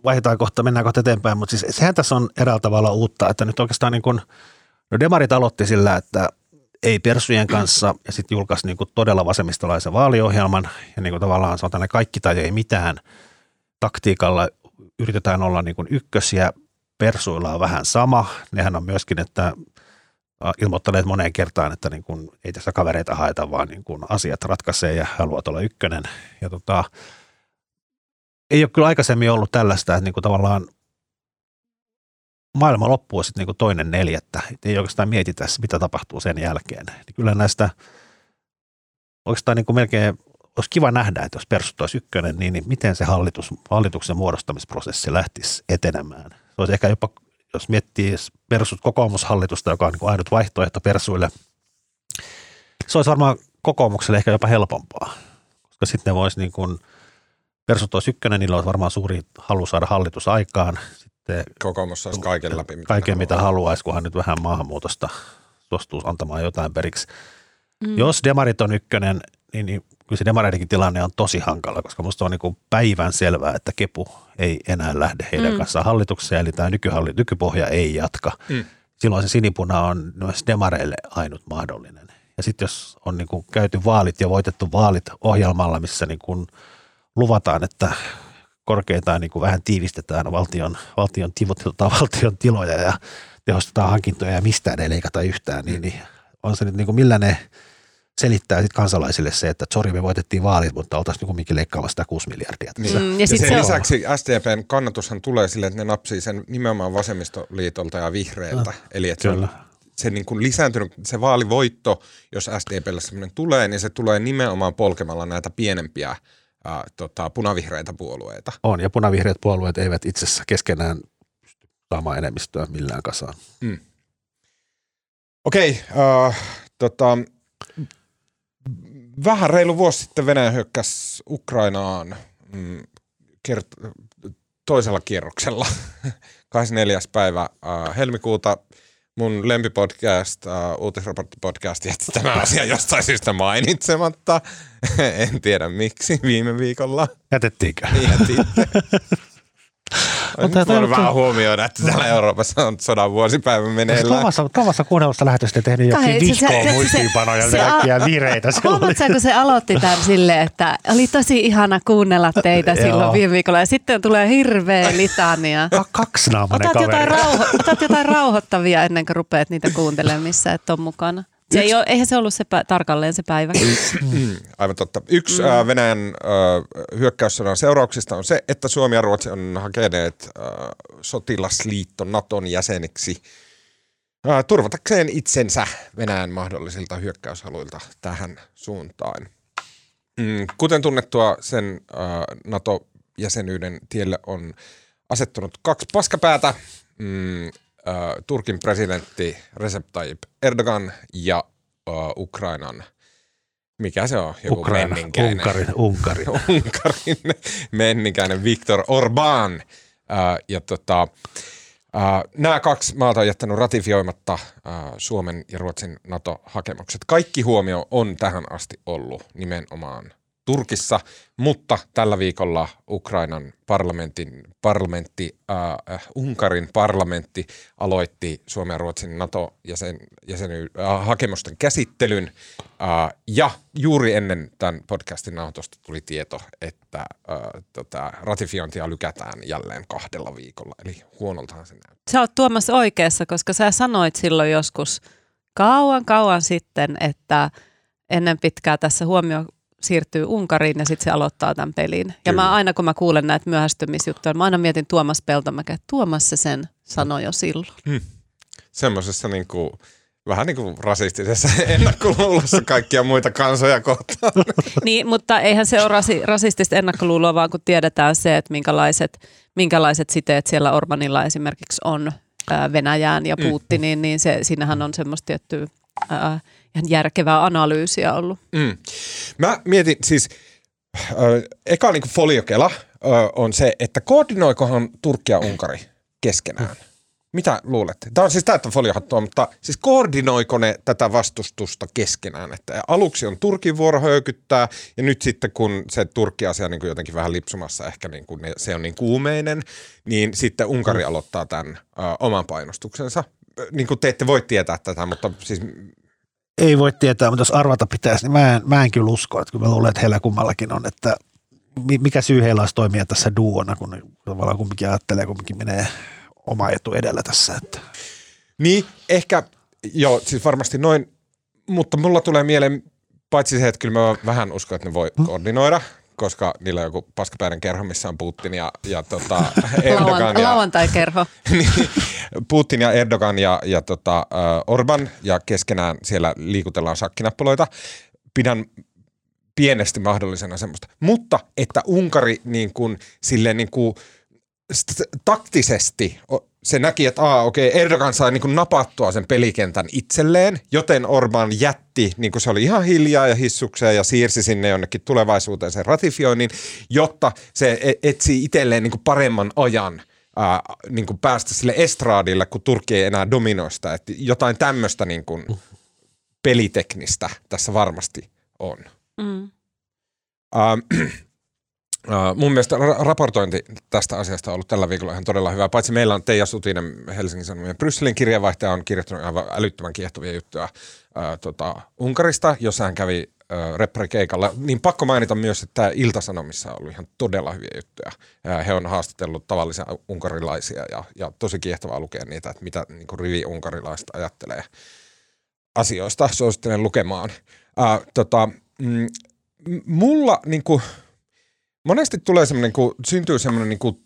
vaihdetaan kohta, mennään kohta eteenpäin, mutta siis sehän tässä on eräällä tavalla uutta, että nyt oikeastaan niin kuin, no demarit aloitti sillä, että ei persujen kanssa ja sitten julkaisi niin kuin todella vasemmistolaisen vaaliohjelman ja niin kuin tavallaan sanotaan ne kaikki tai ei mitään taktiikalla yritetään olla niin kuin ykkösiä, persuilla on vähän sama. Nehän on myöskin, että ilmoittaneet moneen kertaan, että niin kuin ei tässä kavereita haeta, vaan niin kuin asiat ratkaisee ja haluat olla ykkönen. Ja tota, ei ole kyllä aikaisemmin ollut tällaista, että niin kuin tavallaan maailma loppuu sitten niin kuin toinen neljättä. Et ei oikeastaan mietitä, mitä tapahtuu sen jälkeen. Niin kyllä näistä oikeastaan niin kuin melkein olisi kiva nähdä, että jos persut olisi ykkönen, niin, niin miten se hallitus, hallituksen muodostamisprosessi lähtisi etenemään. Se olisi ehkä jopa, jos miettii persut kokoomushallitusta, joka on niin kuin ainut vaihtoehto persuille, se olisi varmaan kokoomukselle ehkä jopa helpompaa, koska sitten ne voisi niin kuin, persut olisi ykkönen, niillä olisi varmaan suuri halu saada hallitus aikaan sitten Kokoomus saisi kaiken läpi. Mitä kaiken mitä haluaisi, kunhan nyt vähän maahanmuutosta suostuu antamaan jotain periksi. Mm. Jos demarit on ykkönen, niin, niin kyllä se demareidenkin tilanne on tosi hankala, koska minusta on niin päivän selvää, että kepu ei enää lähde heidän mm. kanssaan hallitukseen, eli tämä nykyhalli, nykypohja ei jatka. Mm. Silloin se sinipuna on myös demareille ainut mahdollinen. Ja sitten jos on niin kuin käyty vaalit ja voitettu vaalit ohjelmalla, missä niin kuin luvataan, että korkeintaan niin kuin vähän tiivistetään valtion, valtion, valtion tiloja ja tehostetaan hankintoja ja mistään ei leikata yhtään, niin, niin on se nyt niin kuin millä ne selittää sit kansalaisille se, että sori me voitettiin vaalit, mutta oltaisiin niin kumminkin leikkaamassa sitä 6 miljardia. Tässä. Mm, ja Ja sit sen se lisäksi SDPn kannatushan tulee sille, että ne napsii sen nimenomaan vasemmistoliitolta ja vihreiltä. Eli että se on Kyllä. se niin kuin lisääntynyt, se vaalivoitto, jos SDPlle semmoinen tulee, niin se tulee nimenomaan polkemalla näitä pienempiä ää, tota, punavihreitä puolueita. On, ja punavihreät puolueet eivät itse asiassa keskenään pysty saamaan enemmistöä millään kasaan. Okei, äh, tota, vähän reilu vuosi sitten Venäjä hyökkäsi Ukrainaan mm, kert- toisella kierroksella. 24. päivä äh, helmikuuta mun lempipodcast, uh, uutisraporttipodcast, jätti tämä asia jostain syystä mainitsematta. en tiedä miksi viime viikolla. Jätettiinkö? Jätitte. Mutta voin vähän huomioida, että täällä Euroopassa on sodan vuosipäivä meneillään. Tuomassa, Tuomassa kuunnellusta lähetystä tehnyt jokin se- se- muistiinpanoja ja kaikkia vireitä. Huomaatko sä, kun se aloitti tämän silleen, että oli tosi ihana kuunnella teitä silloin viime viikolla ja sitten tulee hirveä litania. Ka- Kaksinaamainen Otat jotain, kaveri. rauho- otat jotain rauhoittavia ennen kuin rupeat niitä kuuntelemaan, missä et ole mukana. Se ei ole, eihän se ollut se pä- tarkalleen se päivä. Mm, Aivan totta. Yksi mm. äh, Venäjän äh, hyökkäyssodan seurauksista on se, että Suomi ja Ruotsi on hakeneet äh, sotilasliitto Naton jäseniksi äh, turvatakseen itsensä Venäjän mahdollisilta hyökkäyshaluilta tähän suuntaan. Mm, kuten tunnettua, sen äh, NATO-jäsenyyden tielle on asettunut kaksi paskapäätä. Mm, äh, Turkin presidentti Recep Tayyip Erdogan ja äh, Ukrainan, mikä se on? Joku Ukraina, menninkäinen. Unkarin, Unkarin. Unkarin menninkäinen Viktor Orban. Ää, ja tota, ää, nämä kaksi maata on jättänyt ratifioimatta ää, Suomen ja Ruotsin NATO-hakemukset. Kaikki huomio on tähän asti ollut nimenomaan Turkissa, mutta tällä viikolla Ukrainan parlamentin, parlamentti, äh, Unkarin parlamentti aloitti Suomen ja Ruotsin NATO-jäsen, jäseny, äh, käsittelyn äh, ja juuri ennen tämän podcastin nauhoitusta tuli tieto, että äh, tota, ratifiointia lykätään jälleen kahdella viikolla, eli huonoltahan se näyttää. Sä oot Tuomas oikeassa, koska sä sanoit silloin joskus kauan kauan sitten, että ennen pitkää tässä huomio siirtyy Unkariin ja sitten se aloittaa tämän pelin. Ja Kyllä. mä aina kun mä kuulen näitä myöhästymisjuttuja, mä aina mietin Tuomas Peltomäkeä, että Tuomas se sen sanoi jo silloin. Semmoisessa niin kuin, vähän niin kuin rasistisessa ennakkoluulossa kaikkia muita kansoja kohtaan. Niin, mutta eihän se ole rasi, rasistista ennakkoluuloa, vaan kun tiedetään se, että minkälaiset, minkälaiset siteet siellä Orbanilla esimerkiksi on ää, Venäjään ja Putiniin, niin se, siinähän on semmoista tiettyä ää, ihan järkevää analyysiä ollut. Mm. Mä mietin siis, äh, eka niin foliokela äh, on se, että koordinoikohan Turkki ja Unkari keskenään? Mitä luulette? Tämä on siis täyttä foliohattua, mutta siis koordinoiko ne tätä vastustusta keskenään? Että aluksi on Turkin vuoro höykyttää ja nyt sitten kun se Turkki-asia niin jotenkin vähän lipsumassa, ehkä niin kuin ne, se on niin kuumeinen, niin sitten Unkari aloittaa tämän äh, oman painostuksensa. Äh, Niin kuin te ette voi tietää tätä, mutta siis Ei voi tietää, mutta jos arvata pitäisi, niin mä en, mä en kyllä usko. Että kyllä mä luulen, että heillä kummallakin on, että mi- mikä syy heillä olisi toimia tässä duona, kun tavallaan kumminkin ajattelee, kumminkin menee oma etu edellä tässä. Että. Niin, ehkä, joo, siis varmasti noin, mutta mulla tulee mieleen, paitsi se, että kyllä mä vähän uskon, että ne voi koordinoida, koska niillä on joku paskapäinen kerho, missä on Putin ja, ja tota, Erdogan ja, lauantai-kerho. niin, Putin ja Erdogan ja, ja tota, Orban ja keskenään siellä liikutellaan sakkinappuloita. Pidän pienesti mahdollisena semmoista. Mutta että Unkari niin kuin, silleen niin kuin, st- taktisesti se näki, että aa, okei, Erdogan sai niin kuin napattua sen pelikentän itselleen, joten Orban jätti, niin kuin se oli ihan hiljaa ja hissukseen ja siirsi sinne jonnekin tulevaisuuteen sen ratifioinnin, jotta se e- etsii itselleen niin kuin paremman ajan ää, niin kuin päästä sille estraadille, kun Turkki ei enää dominoista. Että jotain tämmöistä niin kuin peliteknistä tässä varmasti on. Mm. Uh, mun mielestä ra- raportointi tästä asiasta on ollut tällä viikolla ihan todella hyvä. Paitsi meillä on Teija Sutinen, Helsingin Sanomien Brysselin kirjeenvaihtaja, on kirjoittanut aivan älyttömän kiehtovia juttuja tota, Unkarista, jossa hän kävi repparikeikalla, niin pakko mainita myös, että tämä Iltasanomissa on ollut ihan todella hyviä juttuja. He on haastatellut tavallisia unkarilaisia ja, ja tosi kiehtovaa lukea niitä, että mitä niin rivi unkarilaista ajattelee asioista. Suosittelen lukemaan. Äh, tota, mm, mulla niin kuin, monesti tulee semmoinen, kun syntyy semmoinen niin kuin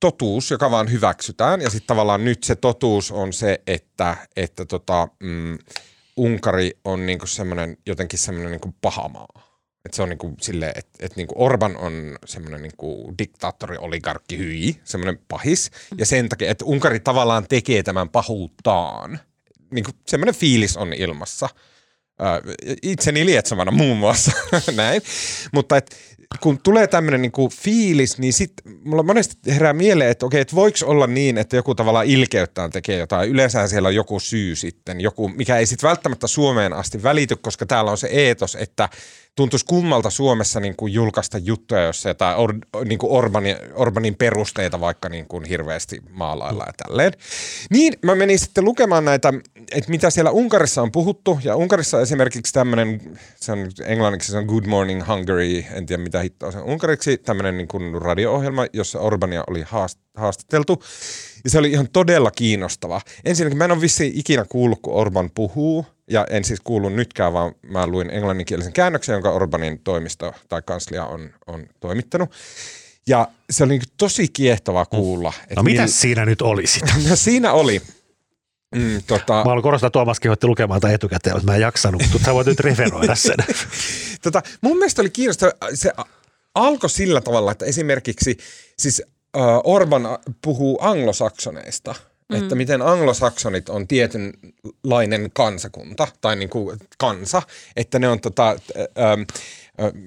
totuus, joka vaan hyväksytään. Ja sitten tavallaan nyt se totuus on se, että, että tota, mm, Unkari on niinku semmoinen jotenkin semmoinen niinku paha maa. Et se on niinku silleen, että et niinku Orban on semmoinen niinku diktaattori, oligarkki, hyi, semmoinen pahis. Ja sen takia, että Unkari tavallaan tekee tämän pahuuttaan. Niinku semmoinen fiilis on ilmassa. itseni lietsovana muun muassa näin. Mutta et, kun tulee tämmöinen niinku fiilis, niin sitten mulla monesti herää mieleen, että okei, että voiko olla niin, että joku tavallaan ilkeyttään tekee jotain. Yleensä siellä on joku syy sitten, joku, mikä ei sitten välttämättä Suomeen asti välity, koska täällä on se eetos, että – tuntuisi kummalta Suomessa niin kuin julkaista juttuja, jos jotain or, niin kuin Orbanin, Orbanin perusteita vaikka niin kuin hirveästi maalailla ja tälleen. Niin mä menin sitten lukemaan näitä, että mitä siellä Unkarissa on puhuttu. Ja Unkarissa esimerkiksi tämmöinen, se on englanniksi se on Good Morning Hungary, en tiedä mitä hittoa se on unkariksi, tämmöinen niin kuin radio-ohjelma, jossa Orbania oli haastateltu. Ja se oli ihan todella kiinnostava. Ensinnäkin mä en ole vissiin ikinä kuullut, kun Orban puhuu ja en siis kuulu nytkään, vaan mä luin englanninkielisen käännöksen, jonka Orbanin toimisto tai kanslia on, on toimittanut. Ja se oli niin tosi kiehtovaa kuulla. No mitä mil... siinä nyt oli sitä? No siinä oli. Mm, tota... Mä haluan korostaa, Tuomas kehotti lukemaan tämän etukäteen, mutta mä en jaksanut, mutta sä voit nyt referoida sen. tota, mun mielestä oli kiinnostava, se alkoi sillä tavalla, että esimerkiksi siis Orban puhuu anglosaksoneista – Mm. Että miten anglosaksonit on tietynlainen kansakunta tai niin kuin kansa, että ne on tota, ähm,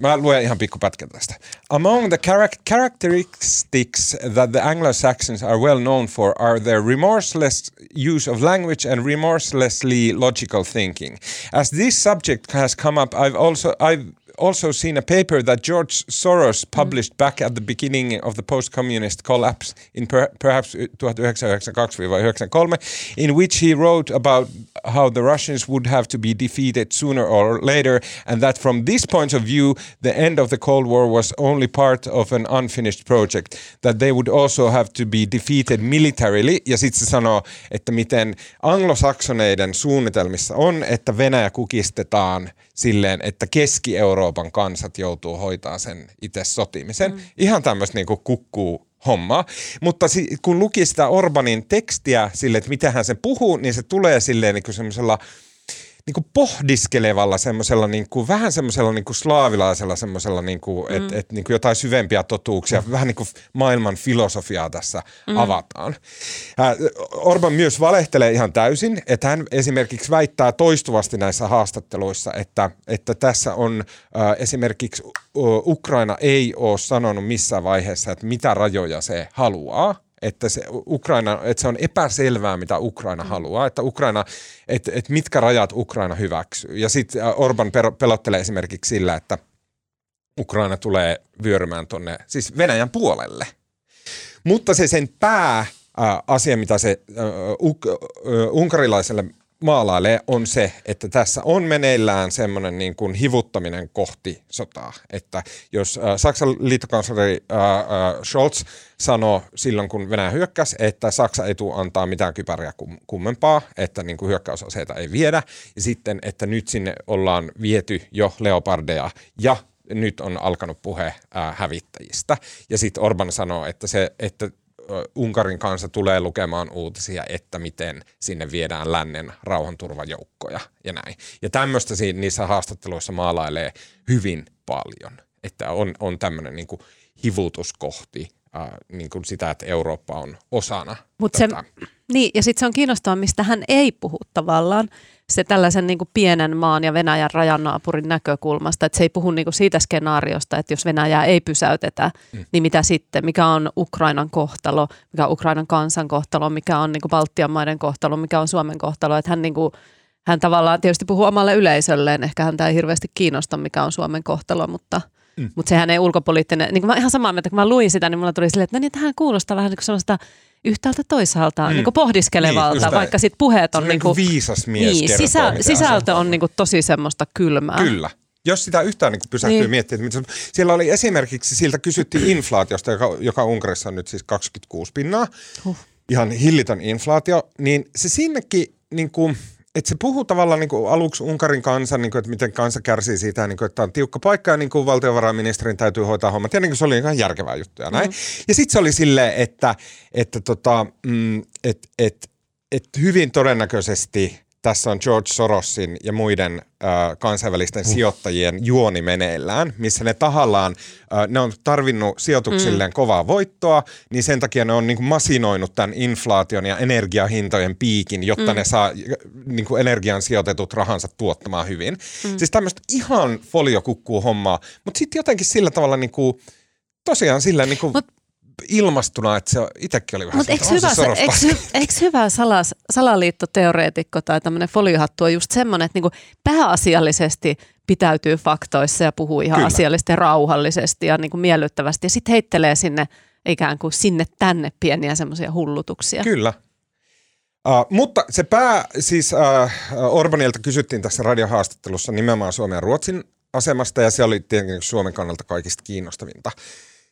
Mä luen ihan pikkupätkän tästä. Among the charac- characteristics that the Anglo-Saxons are well known for are their remorseless use of language and remorselessly logical thinking. As this subject has come up, I've also I've also seen a paper that George Soros published mm. back at the beginning of the post-communist collapse in per, perhaps 1992-93, in which he wrote about how the Russians would have to be defeated sooner or later, and that from this point of view, the end of the Cold War was only part of an unfinished project, that they would also have to be defeated militarily, ja sitten se sanoo, että miten anglosaksoneiden suunnitelmissa on, että Venäjä kukistetaan silleen, että Keski-Euroopan kansat joutuu hoitaa sen itse sotimisen. Mm. Ihan tämmöistä niinku kukkuu hommaa. Mutta si- kun luki sitä Orbanin tekstiä sille, että mitä hän se puhuu, niin se tulee silleen niin semmoisella – niin kuin pohdiskelevalla semmoisella, niin kuin, vähän semmoisella niin kuin slaavilaisella semmoisella, niin kuin, mm. että et, niin kuin jotain syvempiä totuuksia, mm. vähän niin kuin maailman filosofiaa tässä mm. avataan. Äh, Orban myös valehtelee ihan täysin, että hän esimerkiksi väittää toistuvasti näissä haastatteluissa, että, että tässä on äh, esimerkiksi Ukraina ei ole sanonut missään vaiheessa, että mitä rajoja se haluaa että se, Ukraina, että se on epäselvää, mitä Ukraina mm. haluaa, että Ukraina, että, että mitkä rajat Ukraina hyväksyy. Ja sitten äh, Orban pelottelee esimerkiksi sillä, että Ukraina tulee vyörymään tuonne, siis Venäjän puolelle. Mutta se sen pää äh, asia, mitä se äh, unkarilaiselle maalailee, on se, että tässä on meneillään semmoinen niin kuin hivuttaminen kohti sotaa. Että jos äh, Saksan liittokansleri äh, äh, Scholz sanoi silloin, kun Venäjä hyökkäsi, että Saksa ei tule antaa mitään kypäriä kummempaa, että niin kuin hyökkäysaseita ei viedä, ja sitten, että nyt sinne ollaan viety jo leopardeja ja nyt on alkanut puhe äh, hävittäjistä. Ja sitten Orban sanoo, että, se, että Unkarin kanssa tulee lukemaan uutisia, että miten sinne viedään lännen rauhanturvajoukkoja ja näin. Ja tämmöistä niissä haastatteluissa maalailee hyvin paljon, että on, on tämmöinen niin kuin hivutus kohti äh, niin kuin sitä, että Eurooppa on osana. Mut se, niin, ja sitten se on kiinnostavaa, mistä hän ei puhu tavallaan se tällaisen niin kuin pienen maan ja Venäjän rajannaapurin näkökulmasta, että se ei puhu niin kuin siitä skenaariosta, että jos Venäjää ei pysäytetä, mm. niin mitä sitten, mikä on Ukrainan kohtalo, mikä on Ukrainan kansan kohtalo, mikä on niin kuin Baltian maiden kohtalo, mikä on Suomen kohtalo, että hän niin kuin, hän tavallaan tietysti puhuu omalle yleisölleen, ehkä häntä ei hirveästi kiinnosta, mikä on Suomen kohtalo, mutta – Mm. Mutta sehän ei ulkopoliittinen, niin kuin mä ihan samaa mieltä, kun mä luin sitä, niin mulla tuli silleen, että no niin, tähän kuulostaa vähän niin kuin sellaista yhtäältä toisaalta mm. niin kuin pohdiskelevalta, niin, vaikka sitten puheet on... niin kuin, viisas mies niin, sisä, sisältö on niin kuin tosi semmoista kylmää. Kyllä. jos sitä yhtään niin pysähtyy niin. miettimään, että siellä oli esimerkiksi, siltä kysyttiin inflaatiosta, joka, joka Unkarissa on nyt siis 26 pinnaa, Huh. ihan hillitön inflaatio, niin se sinnekin niin kuin, että se puhuu tavallaan niin kuin aluksi Unkarin kansan, niin kuin, että miten kansa kärsii siitä, niin kuin, että on tiukka paikka ja niin kuin valtiovarainministerin täytyy hoitaa hommat. Ja niin kuin se oli ihan järkevää juttuja ja näin. Mm. Ja sitten se oli silleen, että, että tota, mm, et, et, et hyvin todennäköisesti tässä on George Sorosin ja muiden äh, kansainvälisten uh. sijoittajien juoni meneillään, missä ne tahallaan, äh, ne on tarvinnut sijoituksilleen mm. kovaa voittoa, niin sen takia ne on niin kuin masinoinut tämän inflaation ja energiahintojen piikin, jotta mm. ne saa niin kuin energian sijoitetut rahansa tuottamaan hyvin. Mm. Siis tämmöistä ihan foliokukkuu hommaa, mutta sitten jotenkin sillä tavalla niin kuin, tosiaan sillä niin kuin Mut- ilmastuna, että se itsekin oli vähän Mutta eikö hyvä, se eikö, eikö hyvä salas, salaliittoteoreetikko tai tämmöinen foliohattu on just semmoinen, että niinku pääasiallisesti pitäytyy faktoissa ja puhuu ihan Kyllä. asiallisesti ja rauhallisesti ja niinku miellyttävästi ja sitten heittelee sinne ikään kuin sinne tänne pieniä semmoisia hullutuksia. Kyllä. Uh, mutta se pää, siis uh, Orbanilta kysyttiin tässä radiohaastattelussa nimenomaan Suomen ja Ruotsin asemasta ja se oli tietenkin Suomen kannalta kaikista kiinnostavinta.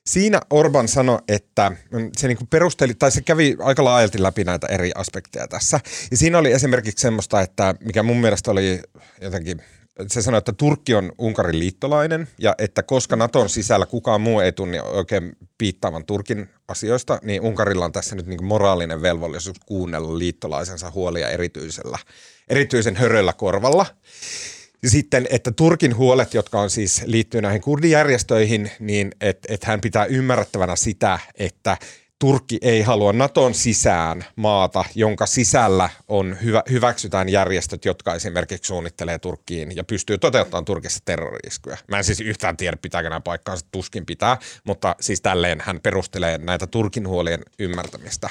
Siinä Orban sanoi, että mm, se niinku perusteli, tai se kävi aika laajalti läpi näitä eri aspekteja tässä. Ja siinä oli esimerkiksi semmoista, että mikä mun mielestä oli jotenkin, se sanoi, että Turkki on Unkarin liittolainen ja että koska Naton sisällä kukaan muu ei tunne oikein piittaavan Turkin asioista, niin Unkarilla on tässä nyt niinku moraalinen velvollisuus kuunnella liittolaisensa huolia erityisellä, erityisen höröllä korvalla. Ja sitten, että Turkin huolet, jotka on siis liittyy näihin kurdijärjestöihin, niin että et hän pitää ymmärrettävänä sitä, että Turkki ei halua Naton sisään maata, jonka sisällä on hyvä, hyväksytään järjestöt, jotka esimerkiksi suunnittelee Turkkiin ja pystyy toteuttamaan Turkissa terroriskuja. Mä en siis yhtään tiedä, pitääkö nämä paikkaansa, tuskin pitää, mutta siis tälleen hän perustelee näitä Turkin huolien ymmärtämistä.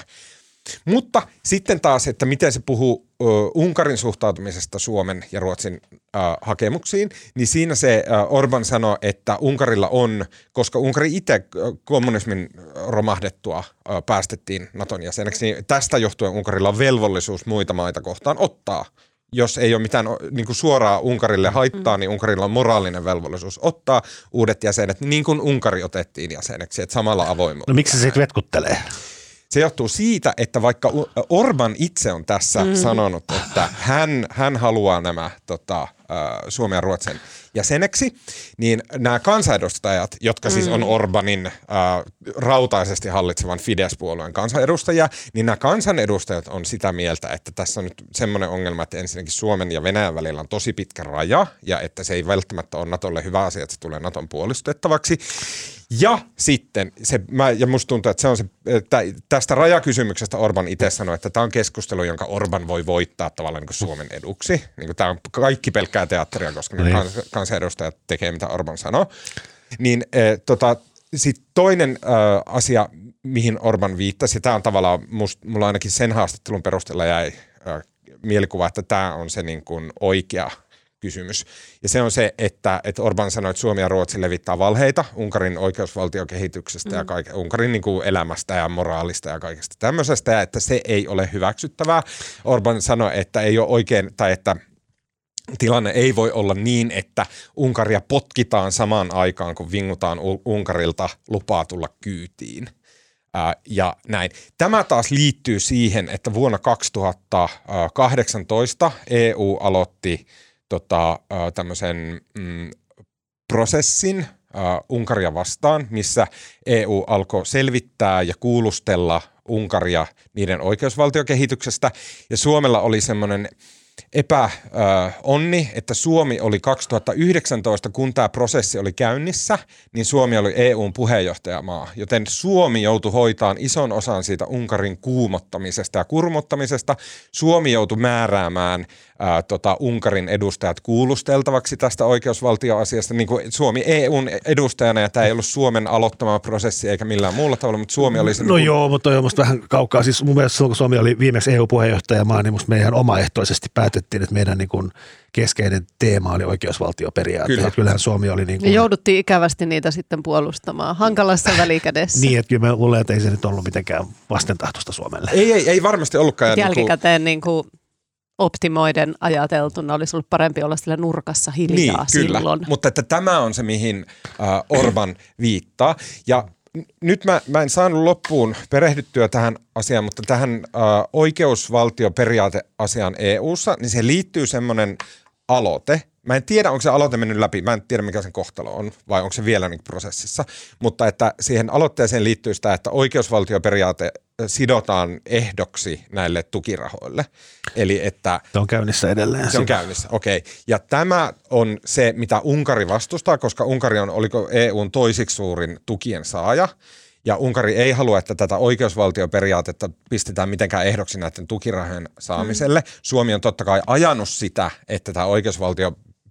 Mutta sitten taas, että miten se puhuu ö, Unkarin suhtautumisesta Suomen ja Ruotsin ö, hakemuksiin, niin siinä se ö, Orban sanoi, että Unkarilla on, koska Unkari itse kommunismin romahdettua ö, päästettiin Naton jäseneksi, niin tästä johtuen Unkarilla on velvollisuus muita maita kohtaan ottaa jos ei ole mitään niin kuin suoraa Unkarille haittaa, mm. niin Unkarilla on moraalinen velvollisuus ottaa uudet jäsenet, niin kuin Unkari otettiin jäseneksi, että samalla avoimuudella. No miksi se sitten vetkuttelee? Se johtuu siitä, että vaikka Orban itse on tässä mm. sanonut, että hän, hän haluaa nämä tota, Suomen ja Ruotsin jäseneksi, niin nämä kansanedustajat, jotka siis on Orbanin äh, rautaisesti hallitsevan Fidesz-puolueen kansanedustajia, niin nämä kansanedustajat on sitä mieltä, että tässä on nyt semmoinen ongelma, että ensinnäkin Suomen ja Venäjän välillä on tosi pitkä raja, ja että se ei välttämättä ole Natolle hyvä asia, että se tulee Naton puolustettavaksi. Ja sitten, se, mä, ja musta tuntuu, että se on se, että tästä rajakysymyksestä Orban itse sanoi, että tämä on keskustelu, jonka Orban voi voittaa tavallaan niin kuin Suomen eduksi. Niin kuin tämä on kaikki pelkkää teatteria, koska niin. kans, kansanedustajat tekee, mitä Orban sanoo. Niin eh, tota, sitten toinen äh, asia, mihin Orban viittasi, ja tämä on tavallaan, must, mulla ainakin sen haastattelun perusteella jäi äh, mielikuva, että tämä on se niin kuin oikea kysymys. Ja se on se, että, että Orban sanoi, että Suomi ja Ruotsi levittää valheita Unkarin oikeusvaltiokehityksestä mm. ja kaike, Unkarin niin kuin elämästä ja moraalista ja kaikesta tämmöisestä, ja että se ei ole hyväksyttävää. Orban sanoi, että ei ole oikein, tai että tilanne ei voi olla niin, että Unkaria potkitaan samaan aikaan, kun vingutaan Unkarilta lupaa tulla kyytiin. Ää, ja näin. Tämä taas liittyy siihen, että vuonna 2018 EU aloitti tota, tämmöisen mm, prosessin ää, Unkaria vastaan, missä EU alkoi selvittää ja kuulustella Unkaria niiden oikeusvaltiokehityksestä. Ja Suomella oli semmoinen epäonni, että Suomi oli 2019, kun tämä prosessi oli käynnissä, niin Suomi oli EUn puheenjohtajamaa, joten Suomi joutui hoitaan ison osan siitä Unkarin kuumottamisesta ja kurmottamisesta. Suomi joutui määräämään ää, tota, Unkarin edustajat kuulusteltavaksi tästä oikeusvaltioasiasta, niin kuin Suomi EUn edustajana, ja tämä ei ollut Suomen aloittama prosessi eikä millään muulla tavalla, mutta Suomi oli se... No niin kuin- joo, mutta toi on musta vähän kaukaa. Siis mun mielestä silloin, kun Suomi oli viimeksi EU-puheenjohtajamaa, niin musta me ihan omaehtoisesti päätettiin, että meidän niin kuin keskeinen teema oli oikeusvaltioperiaate. Kyllä. Kyllä. Kyllähän Suomi oli niin Ja kuin, jouduttiin ikävästi niitä sitten puolustamaan hankalassa välikädessä. niin, että kyllä mä luulen, että ei se nyt ollut mitenkään vastentahtoista Suomelle. Ei, ei, ei varmasti ollutkaan. ja niin kuin- Jälkikäteen niin kuin optimoiden ajateltuna olisi ollut parempi olla sillä nurkassa hiljaa niin, kyllä. silloin. Mutta että tämä on se, mihin äh, Orban viittaa. Ja nyt mä, mä en saanut loppuun perehdyttyä tähän asiaan, mutta tähän äh, oikeusvaltioperiaateasiaan EU-ssa, niin se liittyy semmoinen aloite. Mä en tiedä, onko se aloite mennyt läpi, mä en tiedä mikä sen kohtalo on, vai onko se vielä niin prosessissa, mutta että siihen aloitteeseen liittyy sitä, että oikeusvaltioperiaate sidotaan ehdoksi näille tukirahoille. Eli että Se on käynnissä edelleen. se on käynnissä, okei. Okay. Ja tämä on se, mitä Unkari vastustaa, koska Unkari on, oliko EUn toisiksi suurin tukien saaja. Ja Unkari ei halua, että tätä oikeusvaltioperiaatetta pistetään mitenkään ehdoksi näiden tukirahojen saamiselle. Mm. Suomi on totta kai ajanut sitä, että tämä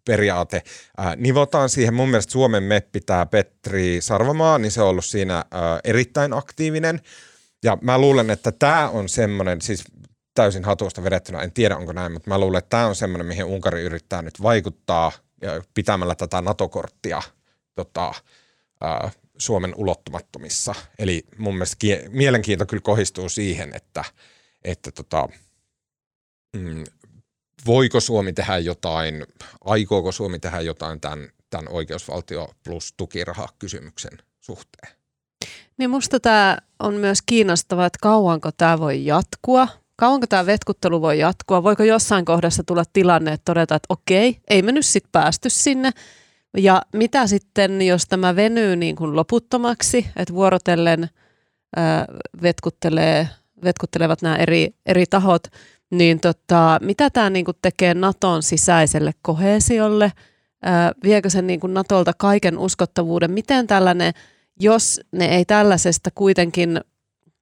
oikeusvaltioperiaate ää, nivotaan siihen. Mun mielestä Suomen meppi, tämä Petri Sarvamaa, niin se on ollut siinä ää, erittäin aktiivinen. Ja mä luulen, että tämä on semmoinen, siis täysin hatusta vedettynä, en tiedä onko näin, mutta mä luulen, että tämä on semmoinen, mihin Unkari yrittää nyt vaikuttaa ja pitämällä tätä NATO-korttia tota, ää, Suomen ulottumattomissa. Eli mun mielestä kie- mielenkiinto kyllä kohistuu siihen, että, että tota, mm, voiko Suomi tehdä jotain, aikooko Suomi tehdä jotain tämän, tämän oikeusvaltio plus tukiraha kysymyksen suhteen. Niin musta tämä on myös kiinnostavaa, että kauanko tämä voi jatkua. Kauanko tämä vetkuttelu voi jatkua? Voiko jossain kohdassa tulla tilanne, että todeta, että okei, ei me nyt sitten päästy sinne. Ja mitä sitten, jos tämä venyy niin kuin loputtomaksi, että vuorotellen ää, vetkuttelee, vetkuttelevat nämä eri, eri tahot, niin tota, mitä tämä niin kuin tekee Naton sisäiselle kohesiolle? Ää, viekö se niin kuin Natolta kaiken uskottavuuden? Miten tällainen jos ne ei tällaisesta kuitenkin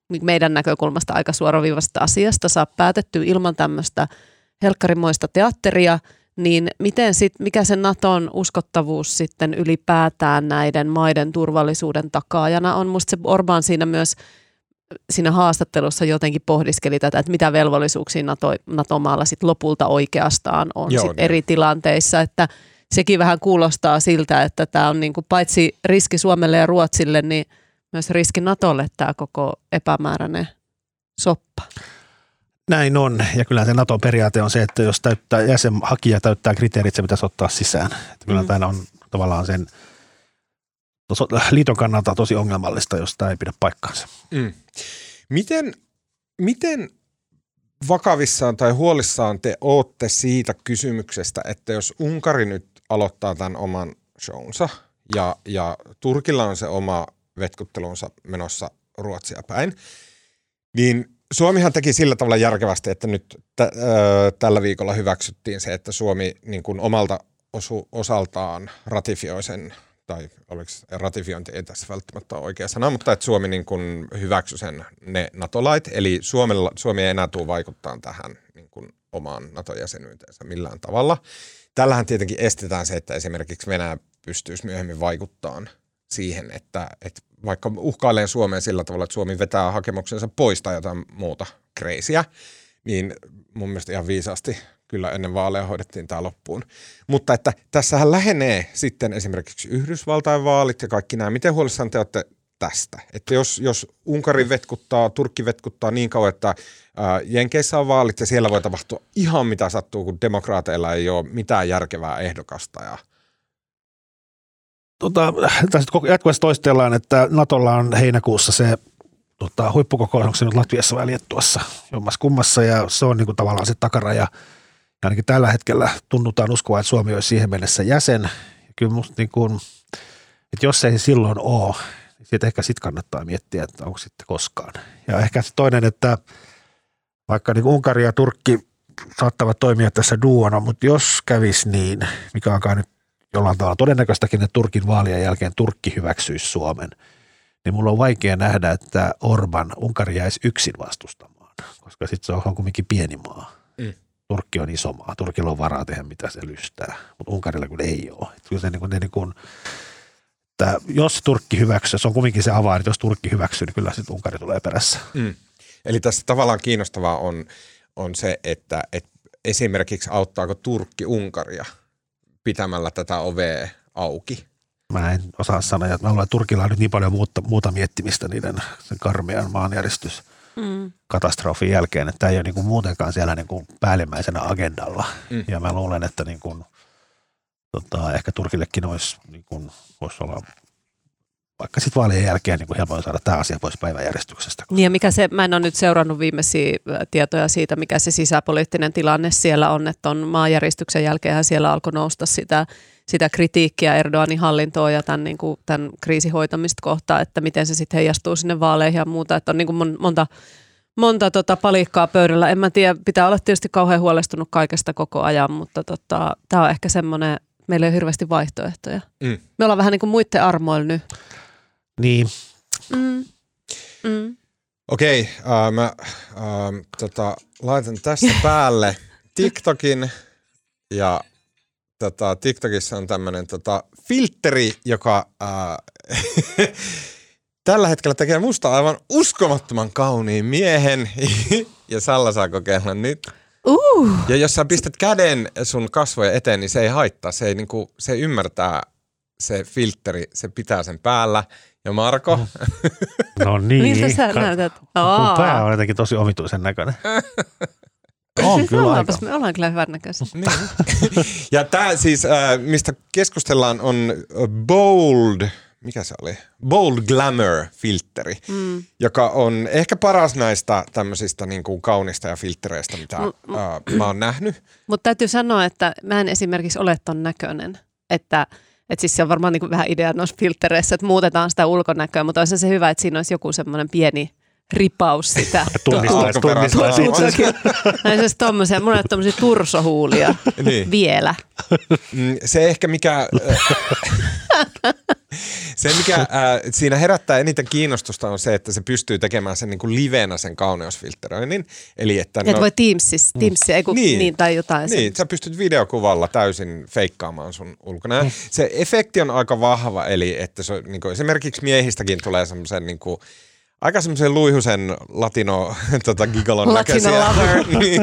niin meidän näkökulmasta aika suoraviivasta asiasta saa päätettyä ilman tämmöistä helkkarimoista teatteria, niin miten sit, mikä se Naton uskottavuus sitten ylipäätään näiden maiden turvallisuuden takaajana on? Musta se Orban siinä myös siinä haastattelussa jotenkin pohdiskeli tätä, että mitä velvollisuuksia NATO, NATO-maalla sit lopulta oikeastaan on Joo, sit niin. eri tilanteissa, että sekin vähän kuulostaa siltä, että tämä on niinku paitsi riski Suomelle ja Ruotsille, niin myös riski Natolle tämä koko epämääräinen soppa. Näin on, ja kyllä se NATO-periaate on se, että jos täyttää, jäsenhakija täyttää kriteerit, se pitäisi ottaa sisään. Että kyllä Mm. tämä on tavallaan sen liiton kannalta tosi ongelmallista, jos tämä ei pidä paikkaansa. Mm. Miten, miten vakavissaan tai huolissaan te ootte siitä kysymyksestä, että jos Unkari nyt aloittaa tämän oman shownsa ja, ja Turkilla on se oma vetkuttelunsa menossa Ruotsia päin, niin Suomihan teki sillä tavalla järkevästi, että nyt t- ö, tällä viikolla hyväksyttiin se, että Suomi niin kuin omalta osu, osaltaan ratifioi sen, tai oliko ratifiointi ei tässä välttämättä ole oikea sana, mutta että Suomi niin kuin hyväksyi sen ne NATO-lait, eli Suomella, Suomi ei enää tule vaikuttaa tähän niin kuin omaan NATO-jäsenyyteensä millään tavalla. Tällähän tietenkin estetään se, että esimerkiksi Venäjä pystyisi myöhemmin vaikuttamaan siihen, että, että vaikka uhkailee Suomeen sillä tavalla, että Suomi vetää hakemuksensa pois tai jotain muuta kreisiä, niin mun mielestä ihan viisaasti kyllä ennen vaaleja hoidettiin tämä loppuun. Mutta että tässähän lähenee sitten esimerkiksi Yhdysvaltain vaalit ja kaikki nämä. Miten huolissaan te olette tästä? Että jos, jos Unkari vetkuttaa, Turkki vetkuttaa niin kauan, että ää, Jenkeissä on vaalit ja siellä voi tapahtua ihan mitä sattuu, kun demokraateilla ei ole mitään järkevää ehdokasta ja Tota, tässä jatkuvasti toistellaan, että Natolla on heinäkuussa se tota, huippukokous, onko se nyt Latviassa vai Liettuassa, jommas kummassa, ja se on niin kuin tavallaan se takaraja. Ainakin tällä hetkellä tunnutaan uskoa, että Suomi olisi siihen mennessä jäsen. Kyllä musta niin kuin, että jos ei silloin ole, niin siitä ehkä sitten kannattaa miettiä, että onko sitten koskaan. Ja ehkä se toinen, että vaikka niin Unkari ja Turkki saattavat toimia tässä duona, mutta jos kävisi niin, mikä onkaan nyt jollain tavalla todennäköistäkin, että Turkin vaalien jälkeen Turkki hyväksyisi Suomen, niin mulla on vaikea nähdä, että Orban Unkari jäisi yksin vastustamaan, koska sitten se on kuitenkin pieni maa. Mm. Turkki on iso maa, Turkilla on varaa tehdä mitä se lystää, mutta Unkarilla kyllä ei ole. Et kyllä se niin kuin, ne niin kuin, että jos Turkki hyväksyy, se on kuitenkin se avain, että jos Turkki hyväksyy, niin kyllä sitten Unkari tulee perässä. Mm. Eli tässä tavallaan kiinnostavaa on, on se, että, että esimerkiksi auttaako Turkki Unkaria pitämällä tätä ovea auki. Mä en osaa sanoa, että mä luulen, että Turkilla on nyt niin paljon muuta, muuta miettimistä niiden sen karmean maanjäristys Mm. katastrofin jälkeen, että tämä ei ole niin kuin muutenkaan siellä niin kuin päällimmäisenä agendalla. Mm. Ja mä luulen, että niin kuin, tota, ehkä Turkillekin olisi, niin kuin, voisi olla vaikka sitten vaalien jälkeen niin kuin helpoin saada tämä asia pois päiväjärjestyksestä. Niin ja mikä se, mä en ole nyt seurannut viimeisiä tietoja siitä, mikä se sisäpoliittinen tilanne siellä on, että on maanjäristyksen jälkeen siellä alkoi nousta sitä, sitä kritiikkiä Erdoganin hallintoa ja tämän, niin kuin, tämän kriisin hoitamista kohtaan, että miten se sitten heijastuu sinne vaaleihin ja muuta, että on niin kuin mon, monta, monta tota palikkaa pöydällä. En mä tiedä, pitää olla tietysti kauhean huolestunut kaikesta koko ajan, mutta tota, tämä on ehkä semmoinen, meillä ei ole hirveästi vaihtoehtoja. Mm. Me ollaan vähän niin kuin muiden armoilla nyt. Niin, Mm. Mm. Okei, äh, mä äh, tota, laitan tästä päälle TikTokin ja tota, TikTokissa on tämmöinen tota, filtteri, joka äh, tällä hetkellä tekee musta aivan uskomattoman kauniin miehen ja Salla saa kokeilla nyt. Uh. Ja jos sä pistät käden sun kasvojen eteen, niin se ei haittaa. Se, ei, niinku, se ymmärtää se filtteri, se pitää sen päällä. Ja Marko, no niin. Miltä sä näytät? Aa. pää on jotenkin tosi omituisen näköinen. On kyllä aika. Ollaanpas me ollaan kyllä hyvän näköisiä. Niin. ja tämä siis, äh, mistä keskustellaan, on äh, Bold, mikä se oli? Bold Glamour-filtteri, mm. joka on ehkä paras näistä tämmöisistä niin kuin kaunista ja filtreistä, mitä M- äh, mä oon nähnyt. Mutta täytyy sanoa, että mä en esimerkiksi ole ton näköinen. Että et siis se on varmaan niinku vähän idea noissa filtereissä, että muutetaan sitä ulkonäköä, mutta olisi se hyvä, että siinä olisi joku semmoinen pieni ripaus sitä. Itse. Näin se tommosia, mulla on tommosia tursohuulia Niin. vielä. Mm, Se ehkä mikä... äh, Se, mikä äh, siinä herättää eniten kiinnostusta on se, että se pystyy tekemään sen niin kuin livenä sen kauneusfiltteröinnin. Eli että Että voi Teamsissa, Teamsia, ei kun, Niin. niin. tai jotain. Niin, sä pystyt videokuvalla täysin feikkaamaan sun ulkona. Se efekti on aika vahva, eli että se, niin kuin, esimerkiksi miehistäkin tulee semmoisen niin kuin, aika semmoisen luihusen latino tota, gigalon Latino näköisiä. lover. niin,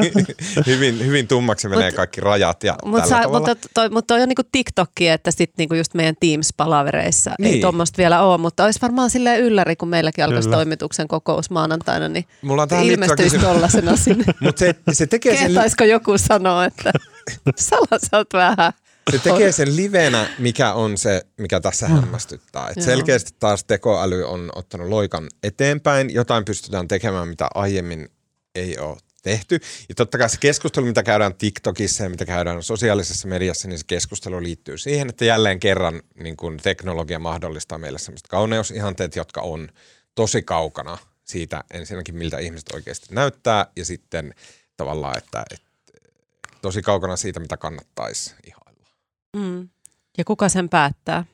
hyvin, hyvin tummaksi menee Mut- kaikki rajat ja tavalla. mutta toi, mut toi on niinku TikTokki, että sit niinku just meidän Teams-palavereissa niin. Ei tuommoista vielä ole, mutta olisi varmaan silleen ylläri, kun meilläkin alkaisi Kyllä. toimituksen kokous maanantaina, niin Mulla on tähän ilmestyisi tollasena sinne. Mutta se, se, tekee sen, Kehtaisiko joku sanoa, että Sala, sä oot vähän. Se tekee sen livenä, mikä on se, mikä tässä hämmästyttää. Et Joo. selkeästi taas tekoäly on ottanut loikan eteenpäin. Jotain pystytään tekemään, mitä aiemmin ei ole tehty. Ja totta kai se keskustelu, mitä käydään TikTokissa ja mitä käydään sosiaalisessa mediassa, niin se keskustelu liittyy siihen, että jälleen kerran niin kun teknologia mahdollistaa meille sellaiset kauneusihanteet, jotka on tosi kaukana siitä ensinnäkin, miltä ihmiset oikeasti näyttää ja sitten tavallaan, että, että tosi kaukana siitä, mitä kannattaisi ihailla. Mm. Ja kuka sen päättää?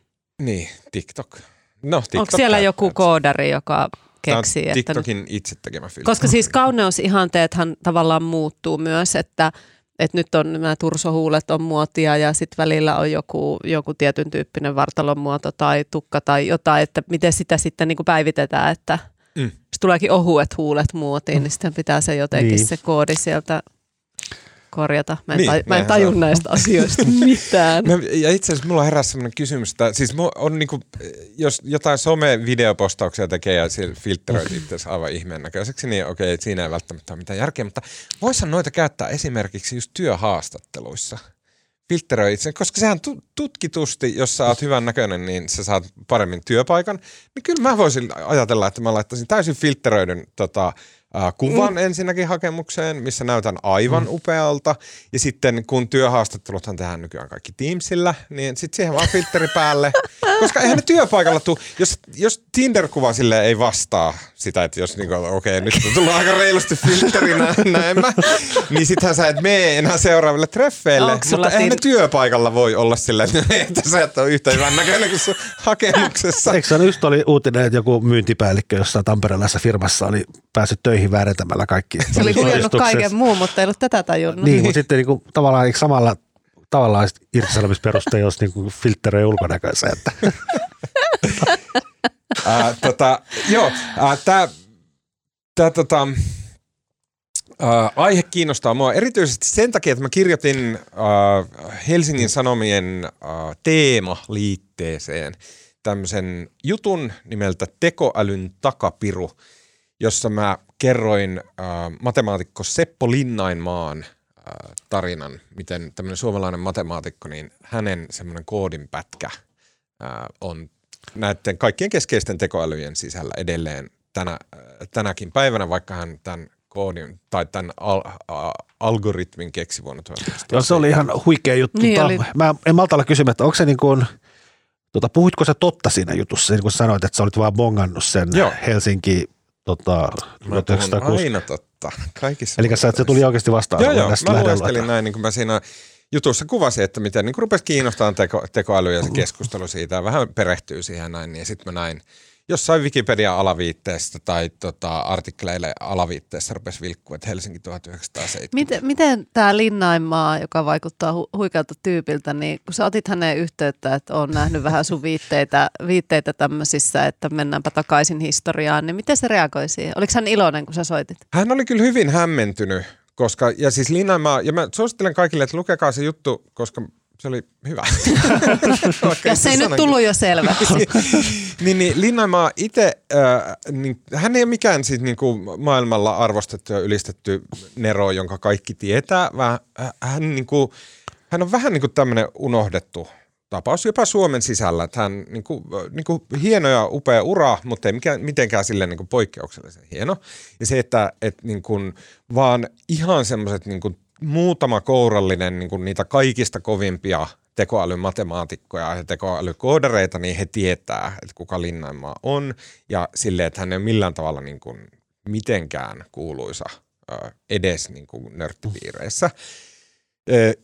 Niin, TikTok. No, TikTok Onko siellä käyttää joku koodari, joka Tämä on keksii? Että TikTokin itse tekemä filmi. Koska siis kauneusihanteethan tavallaan muuttuu myös, että, että nyt on nämä tursohuulet on muotia ja sitten välillä on joku, joku tietyn tyyppinen vartalon muoto tai tukka tai jotain, että miten sitä sitten niin kuin päivitetään, että Mm. jos tuleekin ohuet huulet muotiin, niin sitten pitää se jotenkin Niin. se koodi sieltä korjata. Mä en, Niin, niin, mä en on. näistä asioista mitään. No, ja itse asiassa mulla heräsi sellainen kysymys, että siis on niinku, jos jotain some-videopostauksia tekee ja filtteröit itse aivan ihmeen näköiseksi, niin okei, siinä ei välttämättä ole mitään järkeä, mutta voisihan noita käyttää esimerkiksi just työhaastatteluissa. Filtteröi itse, koska sehän tu- tutkitusti, jos sä oot hyvän näköinen, niin sä saat paremmin työpaikan. Niin kyllä mä voisin ajatella, että mä laittaisin täysin filtteröidyn tota, kuvan mm. ensinnäkin hakemukseen, missä näytän aivan mm. upealta. Ja sitten kun työhaastatteluthan tehdään nykyään kaikki Teamsillä, niin sitten siihen vaan filtteri päälle. Koska eihän ne työpaikalla tuu, jos, jos Tinder-kuva sille ei vastaa sitä, että jos niinku, okei, nyt on tullut aika reilusti filtterinä näin mä, niin sittenhän sä et mene enää seuraaville treffeille. Sulla Mutta eihän ne Tin- työpaikalla voi olla silleen, että, että sä et ole yhtä hyvän näköinen kuin sun hakemuksessa. Eikö se ole- just oli uutinen, että joku myyntipäällikkö jossain tamperelaisessa firmassa oli päässyt töihin väärentämällä kaikki Se oli huijannut kaiken muun, mutta ei ollut tätä tajunnut. Niin, mutta sitten niin kuin, tavallaan eikö samalla tavallaan irtisanomisperuste, jos niin kuin filtteröi ulkonäköisen. Että. Ää, tota, joo, tää, tää, tota, ää, aihe kiinnostaa mua erityisesti sen takia, että mä kirjoitin ää, Helsingin Sanomien ää, teemaliitteeseen tämmöisen jutun nimeltä Tekoälyn takapiru, jossa mä kerroin äh, matemaatikko Seppo Linnainmaan äh, tarinan, miten tämmöinen suomalainen matemaatikko, niin hänen semmoinen koodinpätkä äh, on näiden kaikkien keskeisten tekoälyjen sisällä edelleen tänä, äh, tänäkin päivänä, vaikka hän tämän koodin tai tämän al, a, algoritmin keksi vuonna 1900. Joo, se oli ihan huikea juttu. Niin oli. Mä en malta olla kysymättä, että onko se niin kuin, tota, puhuitko sä totta siinä jutussa, niin kun sanoit, että sä olit vaan bongannut sen Joo. Helsinki tota, Mä puhun 1960. aina totta. Kaikissa Eli sä, se tuli oikeasti vastaan. Joo, joo. Mä lueskelin luetaan. näin, niin kuin mä siinä jutussa kuvasin, että miten niin rupesi kiinnostamaan teko, tekoäly ja se keskustelu siitä vähän perehtyy siihen näin, niin sitten mä näin jossain Wikipedia alaviitteestä tai tota, artikkeleille alaviitteessä rupesi vilkkua, että Helsinki 1970. Miten, miten tämä Linnainmaa, joka vaikuttaa hu- huikealta tyypiltä, niin kun sä otit häneen yhteyttä, että on nähnyt vähän sun viitteitä, viitteitä tämmöisissä, että mennäänpä takaisin historiaan, niin miten se reagoi siihen? Oliko hän iloinen, kun sä soitit? Hän oli kyllä hyvin hämmentynyt, koska, ja siis Linnanmaa, ja mä suosittelen kaikille, että lukekaa se juttu, koska se oli hyvä. Jos ei nyt tullut jo selväksi. niin, niin Linnanmaa itse, äh, niin, hän ei ole mikään siis, niin kuin maailmalla arvostettu ja ylistetty Nero, jonka kaikki tietää, vaan äh, hän, niin kuin, hän on vähän niin kuin tämmöinen unohdettu tapaus jopa Suomen sisällä, että hän niin kuin, niin kuin hieno ja upea ura, mutta ei mikään, mitenkään silleen niin kuin poikkeuksellisen hieno. Ja se, että, että niin kuin, vaan ihan semmoiset niin kuin muutama kourallinen niin kuin niitä kaikista kovimpia tekoälymatemaatikkoja ja tekoälykoodareita, niin he tietää, että kuka Linnanmaa on ja silleen, että hän ei ole millään tavalla niin kuin mitenkään kuuluisa edes niin kuin nörttipiireissä.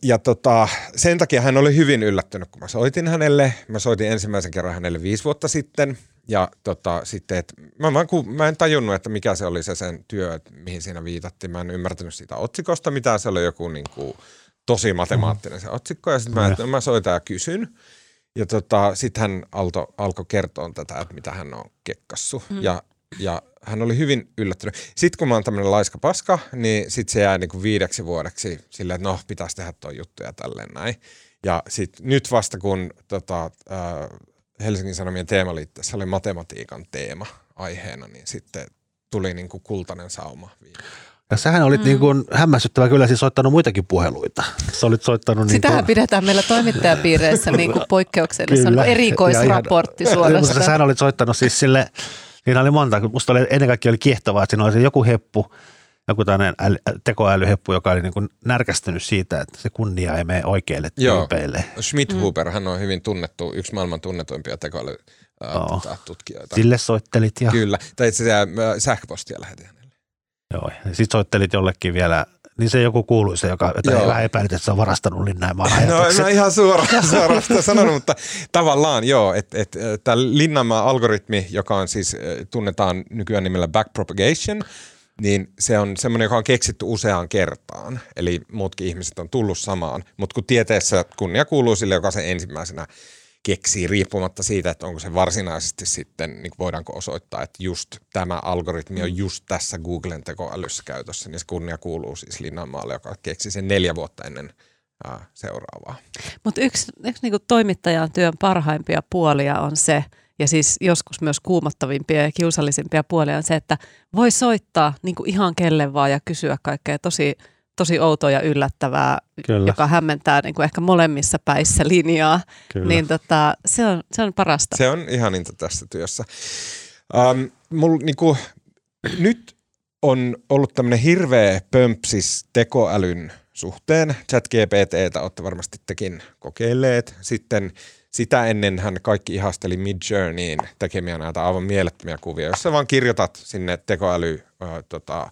Ja tota, sen takia hän oli hyvin yllättynyt, kun mä soitin hänelle. Mä soitin ensimmäisen kerran hänelle viisi vuotta sitten. Ja tota, sitten, että mä, vaan ku, mä en tajunnut, että mikä se oli se sen työ, että mihin siinä viitattiin. Mä en ymmärtänyt siitä otsikosta, mitä se oli joku niin kuin, tosi matemaattinen se otsikko. Ja sitten mä, että mä soitan ja kysyn. Ja tota, sitten hän alto, alkoi kertoa tätä, että mitä hän on kekkassu. Mm. Ja, ja hän oli hyvin yllättynyt. Sitten kun mä oon tämmöinen laiska paska, niin sitten se jää niinku viideksi vuodeksi silleen, että no, pitäisi tehdä tuo juttu ja tälleen näin. Ja sitten nyt vasta kun tota, äh, Helsingin Sanomien teemaliitteessä oli matematiikan teema aiheena, niin sitten tuli niinku kultainen sauma viime. Ja sähän olit mm. niin kuin hämmästyttävä kyllä siis soittanut muitakin puheluita. Sä olit soittanut niin Sitähän kuin, pidetään meillä toimittajapiireissä niin kuin poikkeuksellisen Kyllä. niin erikoisraportti Ja ihan- Mutta suorastaan. sähän olit soittanut siis sille, siinä oli monta, kun musta oli ennen kaikkea oli kiehtovaa, että siinä oli se joku heppu, joku tämmöinen äly, tekoälyheppu, joka oli niin kuin närkästynyt siitä, että se kunnia ei mene oikeille Joo. tyypeille. Schmidt-Huber, hän on hyvin tunnettu, yksi maailman tunnetuimpia tekoäly Joo. tota, tutkijoita. Sille soittelit ja, Kyllä, tai itse asiassa äh, sähköpostia lähetin hänelle. joo, ja sit soittelit jollekin vielä, niin se joku kuuluisa, joka ei vähän epäilyt, että se on varastanut Linnanmaan No mä ihan suoraan, suoraan sitä sanonut, mutta tavallaan joo, että et, tämä Linnanmaan algoritmi, joka on siis, tunnetaan nykyään nimellä backpropagation, niin se on semmoinen, joka on keksitty useaan kertaan. Eli muutkin ihmiset on tullut samaan. Mutta kun tieteessä kunnia kuuluu sille, joka sen ensimmäisenä keksii, riippumatta siitä, että onko se varsinaisesti sitten, niin voidaanko osoittaa, että just tämä algoritmi on just tässä Googlen tekoälyssä käytössä, niin se kunnia kuuluu siis Linnanmaalle, joka keksi sen neljä vuotta ennen seuraavaa. Mutta yksi, yksi niinku toimittajan työn parhaimpia puolia on se, ja siis joskus myös kuumottavimpia ja kiusallisimpia puolia on se, että voi soittaa niinku ihan kelle vaan ja kysyä kaikkea tosi, tosi outoa ja yllättävää, Kyllä. joka hämmentää niinku ehkä molemmissa päissä linjaa. Kyllä. Niin tota, se, on, se on parasta. Se on ihaninta tässä työssä. Um, mul, niinku, nyt on ollut tämmöinen hirveä pömpsis tekoälyn suhteen. ChatGPTtä olette varmasti tekin kokeilleet. Sitten sitä ennen hän kaikki ihasteli Midjourneyin tekemiä näitä aivan mielettömiä kuvia, jossa vaan kirjoitat sinne tekoäly äh, tota,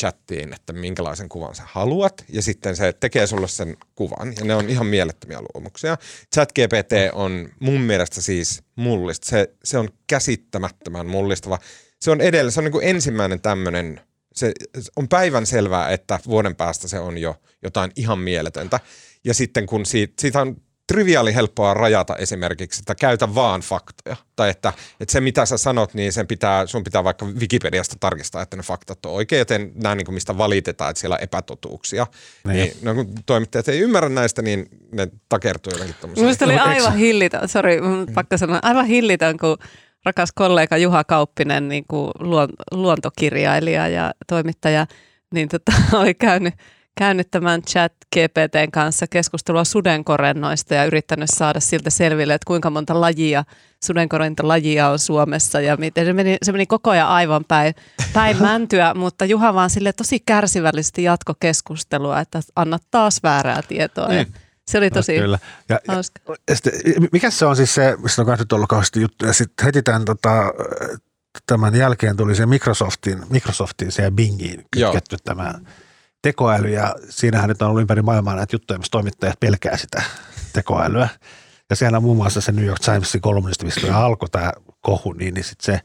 chattiin, että minkälaisen kuvan sä haluat, ja sitten se tekee sulle sen kuvan, ja ne on ihan mielettömiä luomuksia. ChatGPT on mun mielestä siis mullista, se, se on käsittämättömän mullistava. Se on edellä, se on niin kuin ensimmäinen tämmöinen, se on päivän selvää, että vuoden päästä se on jo jotain ihan mieletöntä. Ja sitten kun siitä, siitä on triviaali helppoa rajata esimerkiksi, että käytä vaan faktoja. Tai että, että se mitä sä sanot, niin sen pitää, sun pitää vaikka Wikipediasta tarkistaa, että ne faktat on oikein, joten nämä niin kuin mistä valitetaan, että siellä on epätotuuksia. Niin. Niin, no, kun toimittajat ei ymmärrä näistä, niin ne takertuu jotenkin tuommoiseen. Minusta oli eikö- aivan hillitön, sori, mm. pakko sanoa, aivan hillitön, kun rakas kollega Juha Kauppinen, niin kuin luontokirjailija ja toimittaja, niin tota, oli käynyt, käynyt tämän chat GPTn kanssa keskustelua sudenkorennoista ja yrittänyt saada siltä selville, että kuinka monta lajia, sudenkorentolajia on Suomessa ja miten se meni, se meni koko ajan aivan päin, päin mäntyä, mutta Juha vaan sille tosi kärsivällisesti jatko keskustelua, että anna taas väärää tietoa. Niin. Se oli tosi Kyllä. Ja, hauska. Ja, sitten, mikä se on siis se, missä on nyt ollut kauheasti juttuja, sitten heti tämän, tota, tämän jälkeen tuli se Microsoftin, Microsoftin se Bingiin kytketty Joo. tämä tekoäly ja siinähän nyt on ollut ympäri maailmaa näitä juttuja, missä toimittajat pelkää sitä tekoälyä. Ja sehän on muun muassa se New York Timesin kolumnisti, mistä alkoi tämä kohu, niin, niin sitten se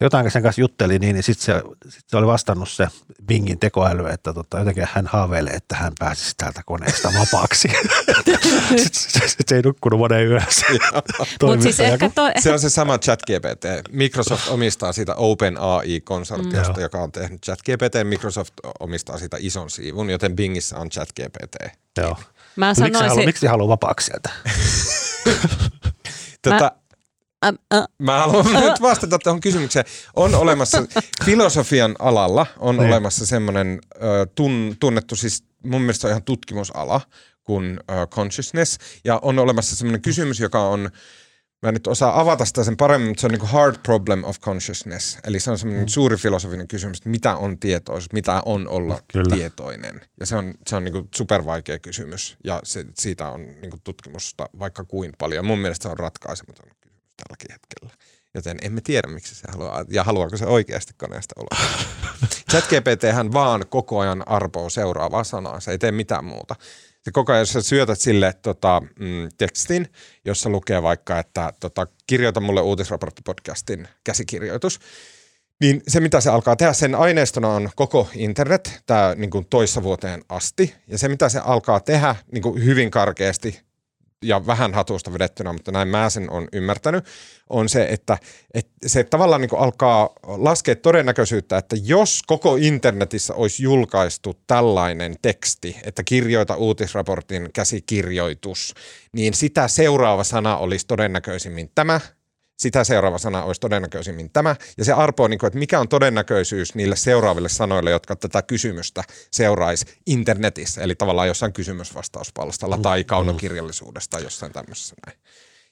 jotain sen kanssa jutteli, niin, niin sitten se, sit se oli vastannut se Bingin tekoäly, että tota, jotenkin hän haaveilee, että hän pääsisi täältä koneesta vapaaksi. sitten sit se ei nukkunut monen yössä. siis ehkä to... Se on se sama ChatGPT. Microsoft omistaa sitä OpenAI-konsortiosta, mm. joka on tehnyt ChatGPT. Microsoft omistaa sitä ison siivun, joten Bingissä on ChatGPT. Joo. Mä sanoisin... miksi, haluaa, miksi haluaa vapaaksi sieltä? tota, Mä Mä haluan nyt vastata tuohon kysymykseen. On olemassa, filosofian alalla on niin. olemassa semmoinen tun, tunnettu, siis mun mielestä on ihan tutkimusala kuin uh, consciousness. Ja on olemassa semmoinen kysymys, joka on, mä en nyt osaa avata sitä sen paremmin, mutta se on niin kuin hard problem of consciousness. Eli se on semmoinen mm. suuri filosofinen kysymys, että mitä on tietoisuus, mitä on olla Kyllä. tietoinen. Ja se on, se on niin kuin supervaikea kysymys ja se, siitä on niin kuin tutkimusta vaikka kuin paljon. Mun mielestä se on ratkaisematon tälläkin hetkellä. Joten emme tiedä, miksi se haluaa, ja haluaako se oikeasti koneesta olla. ChatGPT hän vaan koko ajan arpoo seuraavaa sanaa, se ei tee mitään muuta. Se koko ajan, jos sä syötät sille tota, mm, tekstin, jossa lukee vaikka, että tota, kirjoita mulle uutisraporttipodcastin käsikirjoitus, niin se, mitä se alkaa tehdä, sen aineistona on koko internet, tämä niin toissa vuoteen asti. Ja se, mitä se alkaa tehdä niin kuin hyvin karkeasti, ja vähän hatusta vedettynä, mutta näin mä sen on ymmärtänyt, on se, että, että se tavallaan niin alkaa laskea todennäköisyyttä, että jos koko internetissä olisi julkaistu tällainen teksti, että kirjoita uutisraportin käsikirjoitus, niin sitä seuraava sana olisi todennäköisimmin tämä – sitä seuraava sana olisi todennäköisimmin tämä. Ja se arpoo, niin kuin, että mikä on todennäköisyys niille seuraaville sanoille, jotka tätä kysymystä seuraisi internetissä, eli tavallaan jossain kysymysvastauspalstalla tai mm. kaunokirjallisuudesta jossain tämmöisessä näin.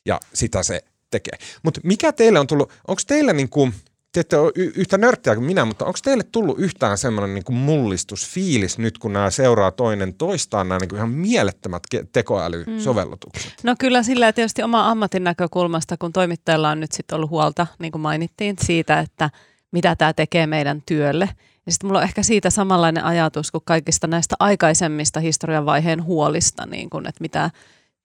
Ja sitä se tekee. Mutta mikä teille on tullut, onko teillä niin kuin – te ette ole yhtä nörttiä kuin minä, mutta onko teille tullut yhtään semmoinen niin mullistusfiilis nyt, kun nämä seuraa toinen toistaan nämä niin kuin ihan mielettömät tekoälysovellutukset? Mm. No kyllä sillä tietysti oma ammatin näkökulmasta, kun toimittajalla on nyt sitten ollut huolta, niin kuin mainittiin, siitä, että mitä tämä tekee meidän työlle. Ja sitten mulla on ehkä siitä samanlainen ajatus kuin kaikista näistä aikaisemmista historian vaiheen huolista, niin kuin, että mitä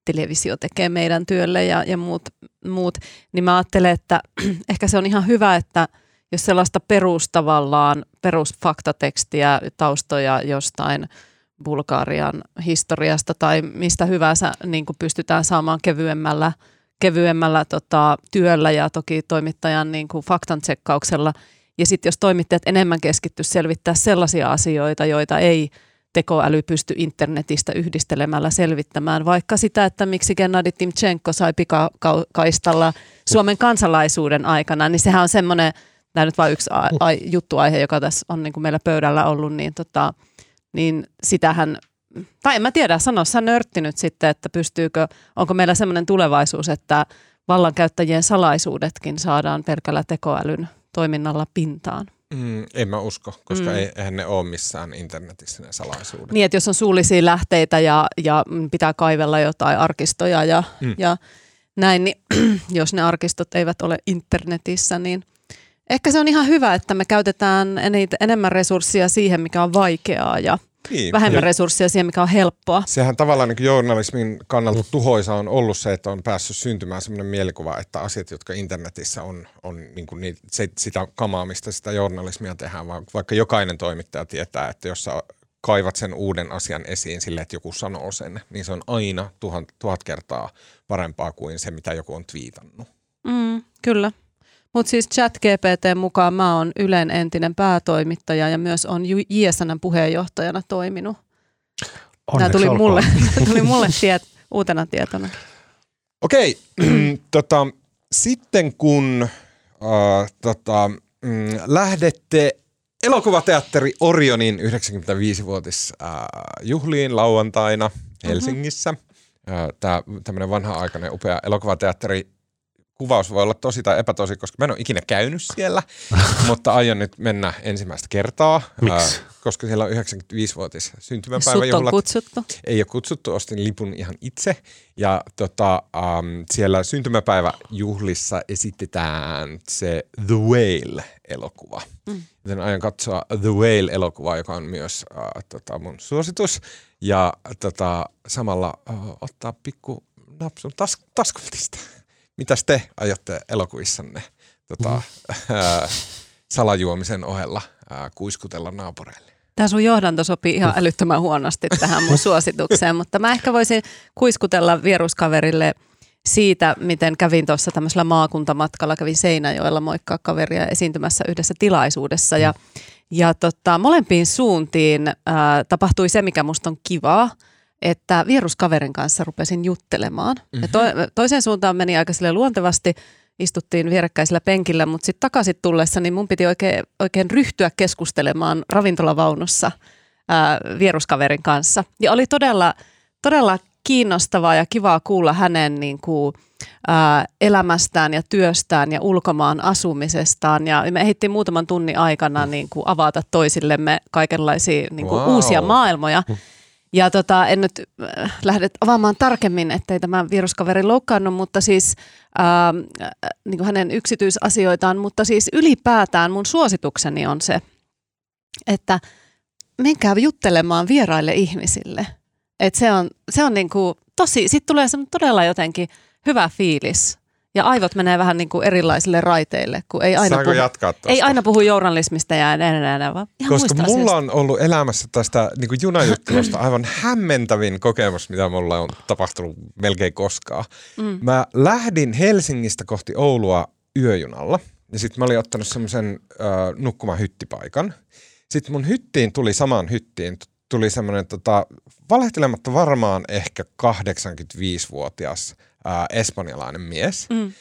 televisio tekee meidän työlle ja, ja muut, muut, niin mä ajattelen, että ehkä se on ihan hyvä, että jos sellaista perustavallaan, perusfaktatekstiä, taustoja jostain Bulgarian historiasta tai mistä hyvänsä niin pystytään saamaan kevyemmällä, kevyemmällä tota, työllä ja toki toimittajan niin kuin faktan tsekkauksella. Ja sitten jos toimittajat enemmän keskittyy selvittää sellaisia asioita, joita ei – tekoäly pysty internetistä yhdistelemällä selvittämään, vaikka sitä, että miksi Gennady Timchenko sai pikakaistalla Suomen kansalaisuuden aikana, niin sehän on semmoinen, tämä nyt vain yksi a- a- juttuaihe, joka tässä on niin kuin meillä pöydällä ollut, niin, tota, niin sitähän, tai en mä tiedä, sano sä nörtti nyt sitten, että pystyykö, onko meillä semmoinen tulevaisuus, että vallankäyttäjien salaisuudetkin saadaan pelkällä tekoälyn toiminnalla pintaan? Mm, en mä usko, koska mm. eihän ne ole missään internetissä ne salaisuudet. Niin, että jos on suullisia lähteitä ja, ja pitää kaivella jotain arkistoja ja, mm. ja näin, niin jos ne arkistot eivät ole internetissä, niin ehkä se on ihan hyvä, että me käytetään enemmän resursseja siihen, mikä on vaikeaa ja niin. vähemmän ja resursseja siihen, mikä on helppoa. Sehän tavallaan niin journalismin kannalta tuhoisa on ollut se, että on päässyt syntymään sellainen mielikuva, että asiat, jotka internetissä on, on niin kuin niin, se, sitä kamaamista, sitä journalismia tehdään, vaan vaikka jokainen toimittaja tietää, että jos sä kaivat sen uuden asian esiin sille, että joku sanoo sen, niin se on aina tuhat, tuhat kertaa parempaa kuin se, mitä joku on twiitannut. Mm, kyllä. Mutta siis ChatGPT mukaan mä oon Ylen entinen päätoimittaja ja myös on JSN puheenjohtajana toiminut. Tämä tuli mulle, tuli mulle tiet, uutena tietona. Okei, tota, sitten kun äh, tota, mm, lähdette elokuvateatteri Orionin 95-vuotis äh, juhliin lauantaina Helsingissä. Äh, Tämä tämmöinen vanha-aikainen upea elokuvateatteri kuvaus voi olla tosi tai epätosi, koska mä en ole ikinä käynyt siellä, mutta aion nyt mennä ensimmäistä kertaa, Miksi? äh, koska siellä on 95-vuotis Sut on kutsuttu. Ei ole kutsuttu, ostin lipun ihan itse. Ja tota, um, siellä syntymäpäiväjuhlissa esitetään se The Whale-elokuva. Mm. Joten aion katsoa The Whale-elokuvaa, joka on myös uh, tota, mun suositus. Ja tota, samalla uh, ottaa pikku napsun tas- taskulatista. Mitäs te aiotte elokuvissanne tota, mm. uh, salajuomisen ohella uh, kuiskutella naapureille? Tämä sun johdanto sopii ihan älyttömän huonosti tähän mun suositukseen, mutta mä ehkä voisin kuiskutella vieruskaverille siitä, miten kävin tuossa tämmöisellä maakuntamatkalla, kävin Seinäjoella moikkaa kaveria esiintymässä yhdessä tilaisuudessa ja, ja tota, molempiin suuntiin ää, tapahtui se, mikä musta on kivaa, että vieruskaverin kanssa rupesin juttelemaan. Mm-hmm. Ja to, toiseen suuntaan meni aika sille luontevasti, istuttiin vierekkäisellä penkillä, mutta sitten takaisin tullessa niin mun piti oikein, oikein ryhtyä keskustelemaan ravintolavaunussa ää, vieruskaverin kanssa. Ja oli todella, todella kiinnostavaa ja kivaa kuulla hänen niin kuin, ää, elämästään ja työstään ja ulkomaan asumisestaan. Ja me ehdittiin muutaman tunnin aikana niin kuin avata toisillemme kaikenlaisia niin kuin Wow. uusia maailmoja. Ja tota, en nyt äh, lähde avaamaan tarkemmin, ettei tämä viruskaveri loukkaannut, mutta siis ähm, äh, niin kuin hänen yksityisasioitaan, mutta siis ylipäätään mun suositukseni on se, että menkää juttelemaan vieraille ihmisille. Et se on, se on niin kuin tosi, sit tulee semmoinen todella jotenkin hyvä fiilis. Ja aivot menee vähän niin kuin erilaisille raiteille, kun ei aina, Saanko puhu, jatkaa tosta? ei aina puhu journalismista ja näin, näin, näin, vaan ihan Koska mulla asioista. on ollut elämässä tästä niin kuin junajuttelusta aivan hämmentävin kokemus, mitä mulla on tapahtunut melkein koskaan. Mm. Mä lähdin Helsingistä kohti Oulua yöjunalla ja sitten mä olin ottanut semmoisen äh, nukkumahyttipaikan. Sitten mun hyttiin tuli samaan hyttiin, tuli semmoinen tota, valehtelematta varmaan ehkä 85-vuotias äh, espanjalainen mies. Mm.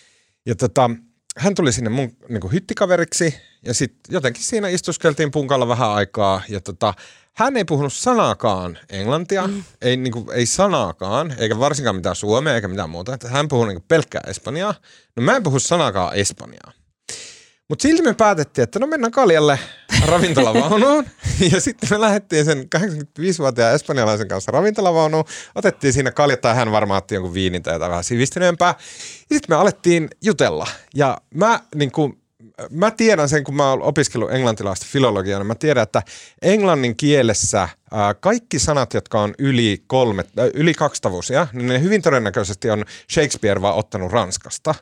Ja tota, hän tuli sinne mun niin hyttikaveriksi ja sitten jotenkin siinä istuskeltiin punkalla vähän aikaa ja tota, hän ei puhunut sanaakaan englantia, mm. ei, niin kuin, ei sanaakaan, eikä varsinkaan mitään suomea eikä mitään muuta. Että hän puhui niin pelkkää espanjaa. No mä en puhu sanaakaan espanjaa. Mutta silti me päätettiin, että no mennään kaljalle ravintolavaunuun. ja sitten me lähdettiin sen 85-vuotiaan espanjalaisen kanssa ravintolavaunuun. Otettiin siinä kaljat tai hän varmaan otti jonkun viinin tai jotain vähän sivistyneempää. Ja sitten me alettiin jutella. Ja mä niin kuin, mä tiedän sen, kun mä oon opiskellut englantilaista filologiaa, niin mä tiedän, että englannin kielessä ää, kaikki sanat, jotka on yli, kolme, äh, yli kaksitavuisia, niin ne hyvin todennäköisesti on Shakespeare vaan ottanut Ranskasta.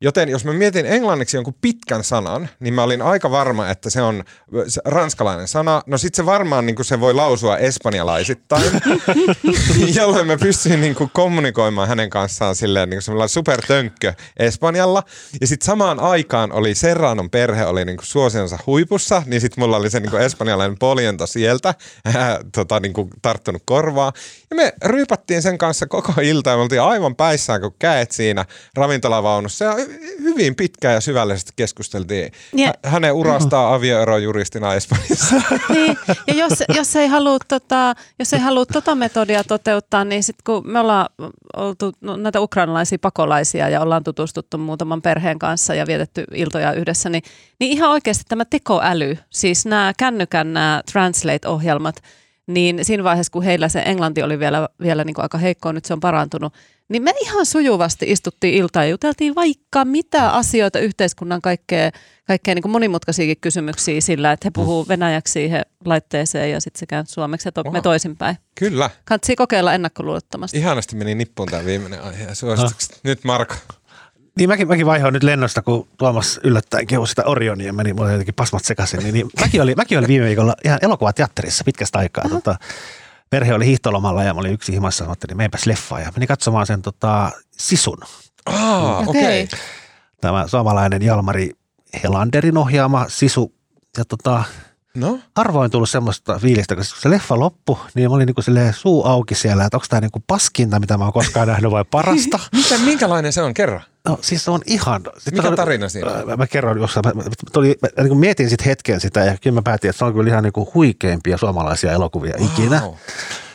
Joten jos mä mietin englanniksi jonkun pitkän sanan, niin mä olin aika varma, että se on se ranskalainen sana. No sit se varmaan niin se voi lausua espanjalaisittain, jolloin mä pystyin niin kommunikoimaan hänen kanssaan silleen niin semmoilla supertönkkö Espanjalla. Ja sitten samaan aikaan oli Serranon perhe oli niin suosionsa huipussa, niin sitten mulla oli se niin espanjalainen poljento sieltä ää, tota, niin tarttunut korvaa. Ja me ryypättiin sen kanssa koko ilta ja me oltiin aivan päissään, kun käet siinä ravintolavaunussa. Ja hyvin pitkään ja syvällisesti keskusteltiin Ja- hä- hänen urastaan avioerojuristina Espanjassa. Niin, ja jos, jos ei halua tota, jos ei halua tota metodia toteuttaa, niin sitten kun me ollaan oltu no, näitä ukrainalaisia pakolaisia ja ollaan tutustuttu muutaman perheen kanssa ja vietetty iltoja yhdessä, niin, niin ihan oikeasti tämä tekoäly, siis nämä kännykän nämä translate-ohjelmat, niin siinä vaiheessa, kun heillä se englanti oli vielä, vielä niin kuin aika heikkoa, nyt se on parantunut, niin me ihan sujuvasti istuttiin iltaan ja juteltiin vaikka mitä asioita yhteiskunnan kaikkea, kaikkea niin kuin monimutkaisiakin kysymyksiä sillä, että he puhuu venäjäksi siihen laitteeseen ja sitten se käy suomeksi ja to- me toisinpäin. Kyllä. Kannattaa kokeilla ennakkoluulottomasti. Ihanasti meni nippuun tämä viimeinen aihe ja suositukset. Nyt Marko. Niin mäkin, mäkin vaihoin nyt lennosta, kun Tuomas yllättäen kehui sitä Orionia ja meni mulle jotenkin pasmat sekaisin. Niin, niin mäkin, oli, mäkin oli viime viikolla ihan elokuvateatterissa pitkästä aikaa. Tota, perhe oli hiihtolomalla ja mä olin yksi himassa. Mä ajattelin, meipäs leffaan ja menin katsomaan sen tota, Sisun. Aa, okei. Okei. Okay. Tämä suomalainen Jalmari Helanderin ohjaama Sisu. Ja tota, No, harvoin tullut semmoista fiilistä, koska kun se leffa loppui, niin mä olin niinku suu auki siellä, että onko tämä niinku paskinta, mitä mä oon koskaan nähnyt vai parasta. Mitä, minkälainen se on? Kerro. No siis se on ihan... Sit Mikä mä- tarina siinä on? Mä, mä kerron jossain, mä, mä, tuli, mä niin kuin mietin sitten hetken sitä ja kyllä mä päätin, että se on kyllä ihan niin kuin huikeimpia suomalaisia elokuvia wow. ikinä.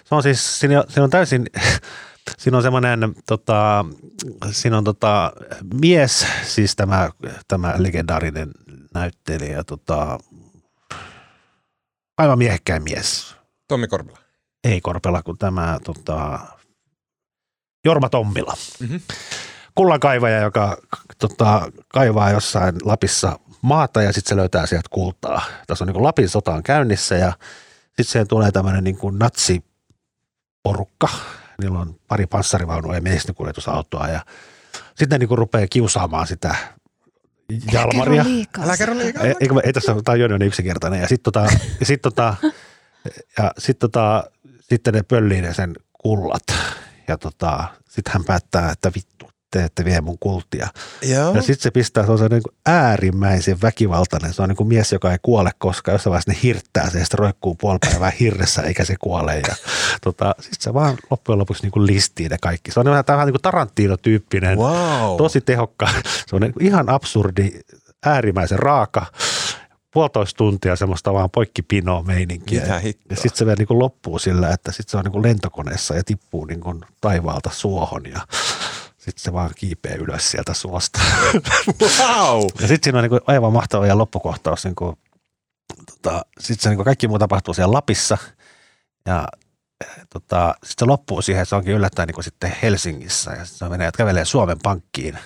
Se on siis, siinä, on- siinä on täysin, siinä on semmoinen, tota, siinä on tota, mies, siis tämä, tämä legendaarinen näyttelijä, tota, aivan miehekkäin mies. Tommi Korpela. Ei Korpela, kun tämä tota, Jorma Tommila. Mhm. Kullankaivaja, joka tota, kaivaa jossain Lapissa maata ja sitten se löytää sieltä kultaa. Tässä on niin kuin Lapin sota on käynnissä ja sitten siihen tulee tämmöinen niin kuin natsiporukka. Niillä on pari panssarivaunua ja miestinkuljetusautoa ja sitten ne niin kuin rupeaa kiusaamaan sitä Jalmaria. Kerro liikaa. Älä kerro liikaa. Ei, mä- ei tässä, tämä on niin yksinkertainen. Ja sitten tota, ja sit tota, ja sit tota, sitten ne pöllii ne sen kullat. Ja tota, sitten hän päättää, että vittu, te ette vie mun kultia. Joo. Ja sitten se pistää, se on se niin kuin äärimmäisen väkivaltainen. Se on niin kuin mies, joka ei kuole koskaan. Jossain vaiheessa ne hirttää se ja sitten roikkuu puoli päivää hirressä eikä se kuole. Ja tota, sitten se vaan loppujen lopuksi niin kuin listii ne kaikki. Se on vähän, vähän niin kuin Tarantino-tyyppinen Wow. tosi tehokka. Se on niin kuin ihan absurdi, äärimmäisen raaka. Puolitoista tuntia semmoista vaan poikkipinoa meininkiä. Mitä ja hittoa? ja sitten se vielä niin kuin loppuu sillä, että sitten se on niin kuin lentokoneessa ja tippuu niin kuin taivaalta suohon ja sitten se vaan kiipeää ylös sieltä suosta. Wow. Ja sitten siinä on niin kuin aivan mahtava vielä loppukohtaus. Niin kuin, tota, sitten se niin kuin kaikki muu tapahtuu siellä Lapissa ja eh, tota, sitten se loppuu siihen, että se onkin yllättäen niin kuin sitten Helsingissä ja sitten se menee, että kävelee Suomen pankkiin.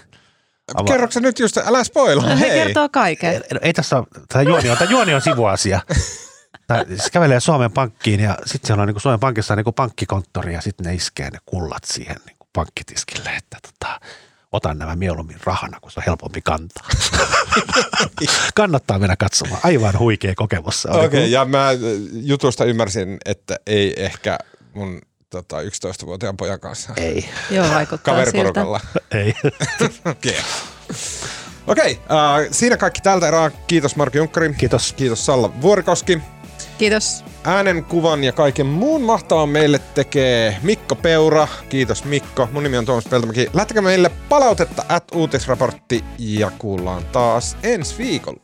Ava- Kerroksä sä nyt just, älä spoilaa, He hei. kertoo kaiken. Ei, ei tässä ole, tämä juoni on, tämä juoni on sivuasia. Tää, se kävelee Suomen pankkiin ja sitten siellä on niin Suomen pankissa on niin pankkikonttori ja sitten ne iskee ne kullat siihen niin pankkitiskille, että tota, otan nämä mieluummin rahana, kun se on helpompi kantaa. Kannattaa mennä katsomaan. Aivan huikea kokemus. Okei, okay, ja mä äh, jutusta ymmärsin, että ei ehkä mun tota, 11-vuotiaan pojan kanssa ei, Joo, vaikuttaa siltä. kaveriporukalla. ei. Okei. Okei, äh, siinä kaikki tältä erää. Kiitos Marko Junkkari. Kiitos. Kiitos Salla Vuorikoski. Kiitos. Äänen, kuvan ja kaiken muun mahtavan meille tekee Mikko Peura. Kiitos Mikko. Mun nimi on Tuomas Peltomäki. Lähtekää meille palautetta at uutisraportti ja kuullaan taas ensi viikolla.